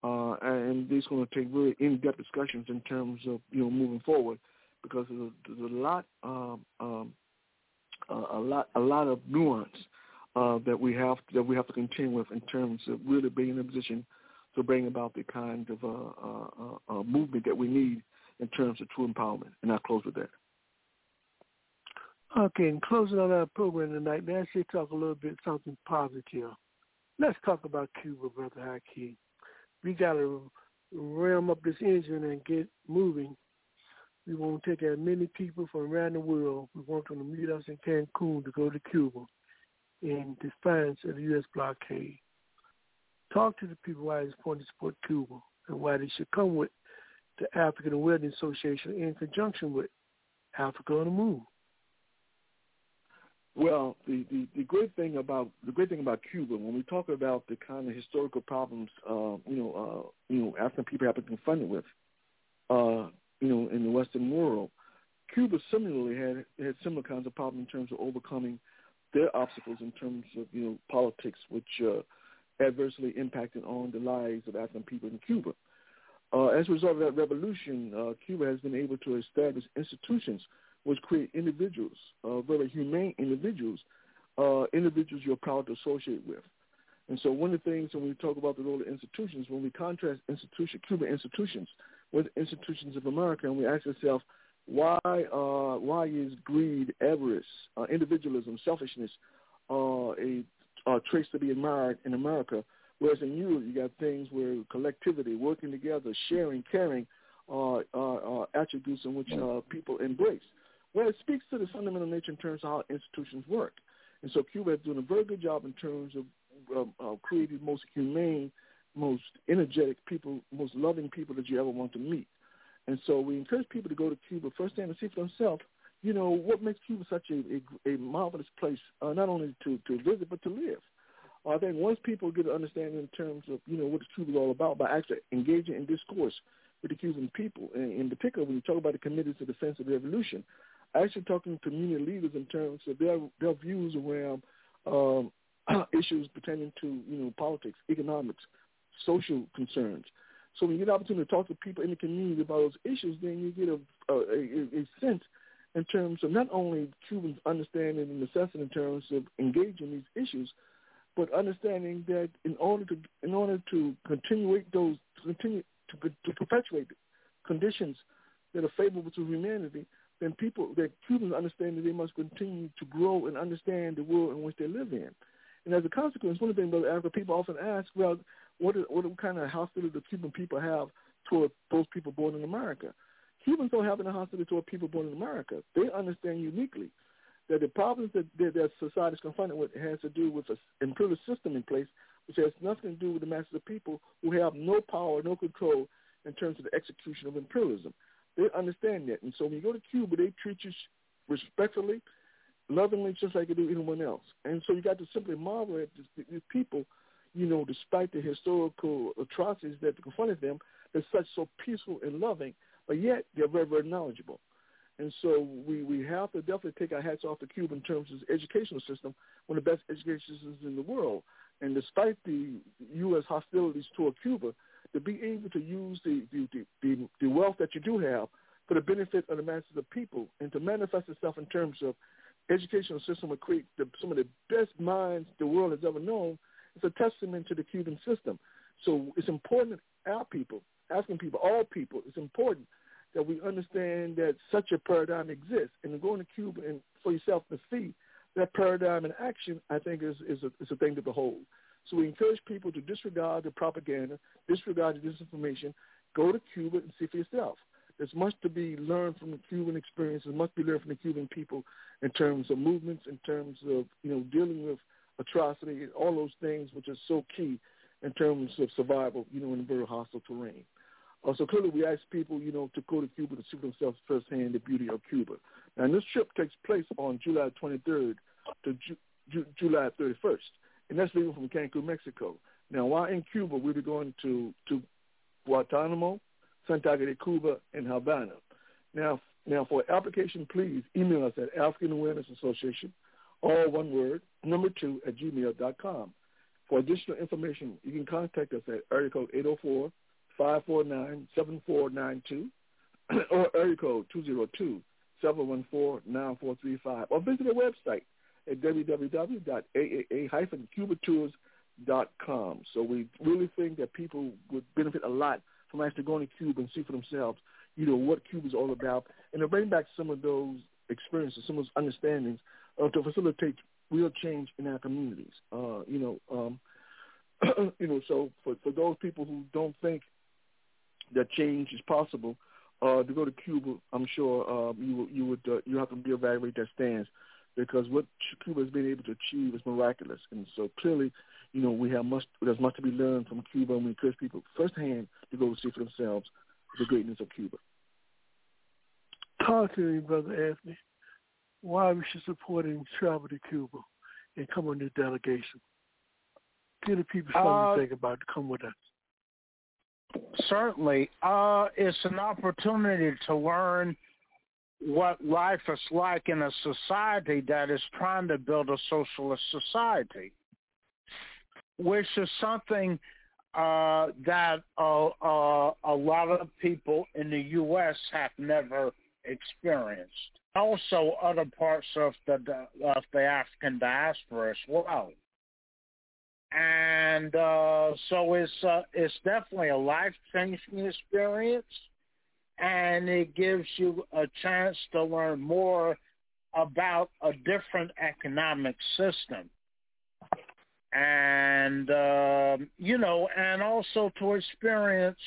uh, and these going to take very in-depth discussions in terms of you know moving forward, because there's a, there's a lot um, um, a lot a lot of nuance uh, that we have that we have to contend with in terms of really being in a position to bring about the kind of uh, uh, uh, movement that we need in terms of true empowerment. And I'll close with that. Okay, in closing on our program tonight, let's just talk a little bit something positive. Let's talk about Cuba, Brother Haki. We got to ram up this engine and get moving. We want to take as many people from around the world. We want them to meet us in Cancun to go to Cuba in defiance of the U.S. blockade talk to the people why it's important to support Cuba and why they should come with the African Awareness Association in conjunction with Africa on the Move. Well, the, the, the great thing about the great thing about Cuba, when we talk about the kind of historical problems, uh, you know, uh, you know, African people have been confronted with, uh, you know, in the Western world, Cuba similarly had had similar kinds of problems in terms of overcoming their obstacles in terms of you know politics, which uh, adversely impacted on the lives of African people in Cuba. Uh, as a result of that revolution, uh, Cuba has been able to establish institutions which create individuals, uh, very humane individuals, uh, individuals you're proud to associate with. And so one of the things when we talk about the role of institutions, when we contrast institution, Cuban institutions with institutions of America, and we ask ourselves, why, uh, why is greed, avarice, uh, individualism, selfishness a uh, traits to be admired in America, Whereas in Europe, you got things where collectivity, working together, sharing, caring are, are, are attributes in which uh, people embrace. Well, it speaks to the fundamental nature in terms of how institutions work. And so Cuba is doing a very good job in terms of um, uh, creating the most humane, most energetic people, most loving people that you ever want to meet. And so we encourage people to go to Cuba firsthand and see for themselves, you know, what makes Cuba such a, a, a marvelous place, uh, not only to, to visit, but to live. I think once people get an understanding in terms of, you know, what Cuba is all about by actually engaging in discourse with the Cuban people, and in particular when you talk about the committees to defense of the revolution, actually talking to community leaders in terms of their their views around um, issues pertaining to, you know, politics, economics, social concerns. So when you get the opportunity to talk to people in the community about those issues, then you get a, a, a sense in terms of not only Cubans understanding the necessity in terms of engaging these issues, but understanding that in order to in order to continuate those to continue to, to perpetuate conditions that are favorable to humanity, then people that Cubans understand that they must continue to grow and understand the world in which they live in. And as a consequence, one of the things Africa, people often ask, well, what, is, what kind of hostility do Cuban people have toward those people born in America? Cubans don't have any hostility toward people born in America. They understand uniquely that the problems that their society is confronted with has to do with an imperial system in place, which has nothing to do with the masses of people who have no power, no control in terms of the execution of imperialism. They understand that. And so when you go to Cuba, they treat you respectfully, lovingly, just like they do anyone else. And so you got to simply marvel at these people, you know, despite the historical atrocities that confronted them, they're such so peaceful and loving, but yet they're very, very knowledgeable. And so we, we have to definitely take our hats off to Cuba in terms of the educational system, one of the best education systems in the world. And despite the U.S. hostilities toward Cuba, to be able to use the, the, the, the wealth that you do have for the benefit of the masses of people and to manifest itself in terms of educational system will create the, some of the best minds the world has ever known. It's a testament to the Cuban system. So it's important that our people, asking people, all people, it's important that we understand that such a paradigm exists. And going to Cuba and for yourself to see that paradigm in action, I think is, is, a, is a thing to behold. So we encourage people to disregard the propaganda, disregard the disinformation, go to Cuba and see for yourself. There's much to be learned from the Cuban experience. There's much to be learned from the Cuban people in terms of movements, in terms of you know dealing with atrocity, all those things which are so key in terms of survival, you know, in a very hostile terrain. Also, so clearly we ask people, you know, to go to Cuba to see for themselves firsthand the beauty of Cuba. And this trip takes place on July 23rd to Ju- Ju- July 31st. And that's leaving from Cancun, Mexico. Now, while in Cuba, we'll be going to, to Guantanamo, Santiago de Cuba, and Havana. Now, now, for application, please email us at African Awareness Association, all one word, number two, at gmail.com. For additional information, you can contact us at article 804 or area code 202-714-9435 or visit their website at www.aaa-cubatours.com. So we really think that people would benefit a lot from actually going to Cuba and see for themselves, you know, what Cuba is all about and to bring back some of those experiences, some of those understandings uh, to facilitate real change in our communities. Uh, you know, um, you know, so for, for those people who don't think that change is possible, uh, to go to Cuba, I'm sure uh, you you would uh, you have to reevaluate that stance because what Cuba has been able to achieve is miraculous. And so clearly, you know, we have much, there's much to be learned from Cuba, and we encourage people firsthand to go see for themselves the greatness of Cuba. Talk to me, Brother Anthony, why we should support and travel to Cuba and come on this delegation. Give the people something uh, to think about to come with us. Certainly. Uh, it's an opportunity to learn – what life is like in a society that is trying to build a socialist society, which is something uh, that uh, uh, a lot of people in the U.S. have never experienced. Also, other parts of the of the African diaspora as well. And uh, so it's uh, it's definitely a life changing experience and it gives you a chance to learn more about a different economic system. and uh, you know, and also to experience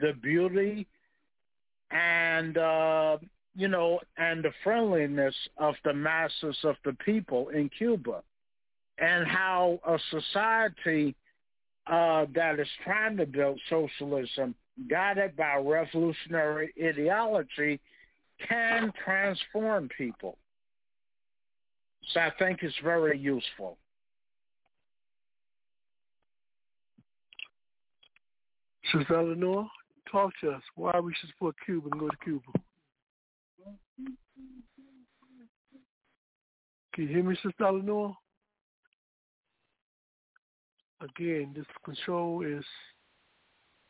the beauty and uh, you know, and the friendliness of the masses of the people in Cuba, and how a society uh, that is trying to build socialism, guided by revolutionary ideology, can transform people. So I think it's very useful. Sister Eleanor, talk to us. Why we should support Cuba and go to Cuba. Can you hear me, Sister Eleanor? Again, this control is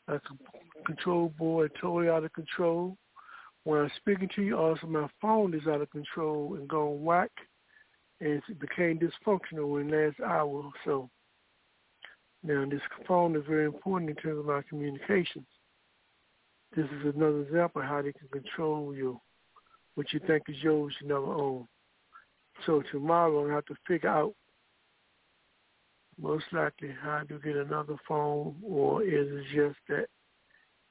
uh, a control board totally out of control. When I'm speaking to you, also my phone is out of control and going whack, and it became dysfunctional in the last hour or so. Now, this phone is very important in terms of my communications. This is another example of how they can control you. What you think is yours, you never own. So tomorrow I have to figure out most likely how to get another phone or is it just that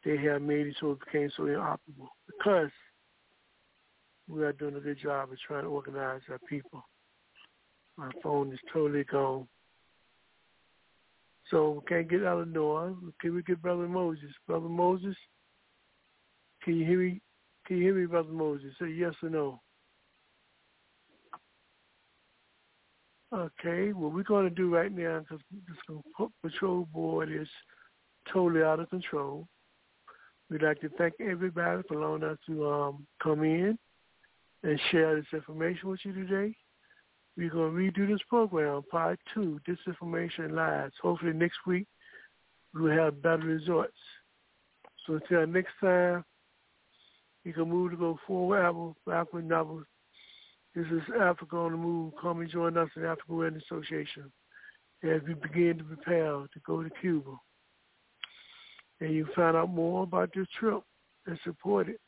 they have made it so it became so inoperable? Because we are doing a good job of trying to organize our people. My phone is totally gone. So we can't get Eleanor. Can we get Brother Moses? Brother Moses, can you hear me? Can you hear me, Brother Moses? Say yes or no. Okay, what we're going to do right now, because this patrol board is totally out of control, we'd like to thank everybody for allowing us to um, come in and share this information with you today. We're going to redo this program, part two, disinformation lies. Hopefully next week we'll have better results. So until next time, you can move to go forward, Apple, backward, novels. This is Africa on the Move. Come and join us in African Awareness Association as we begin to prepare to go to Cuba. And you find out more about this trip and support it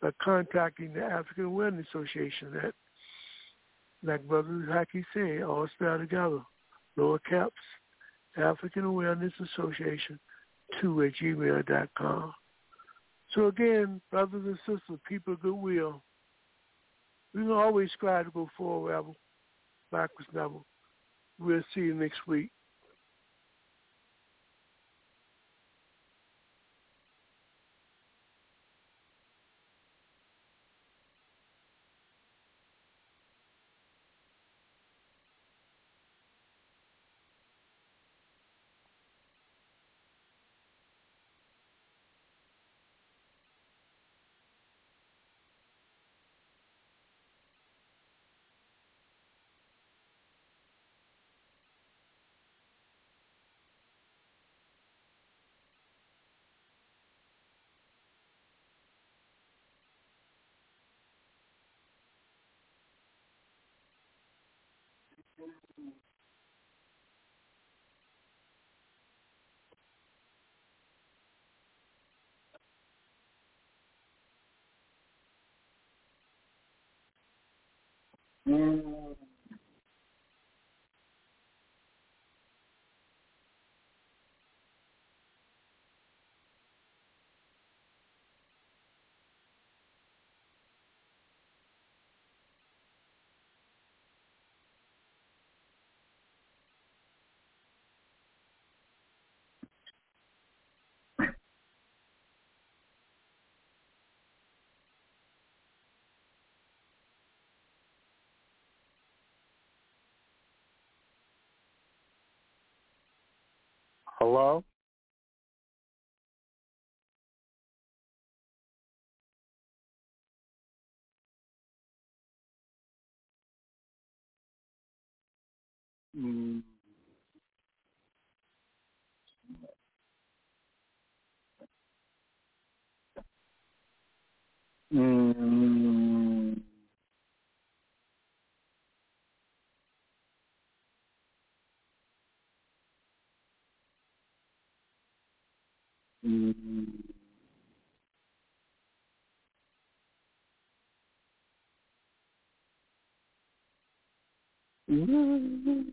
by contacting the African Awareness Association at like Brother Haki said, all spell together. Lower caps, African Awareness Association, 2 at gmail.com. So again, brothers and sisters, people of goodwill, we can always strive to go forward, backwards never. We'll see you next week. Mm. Hello? Mm. Mm. Um,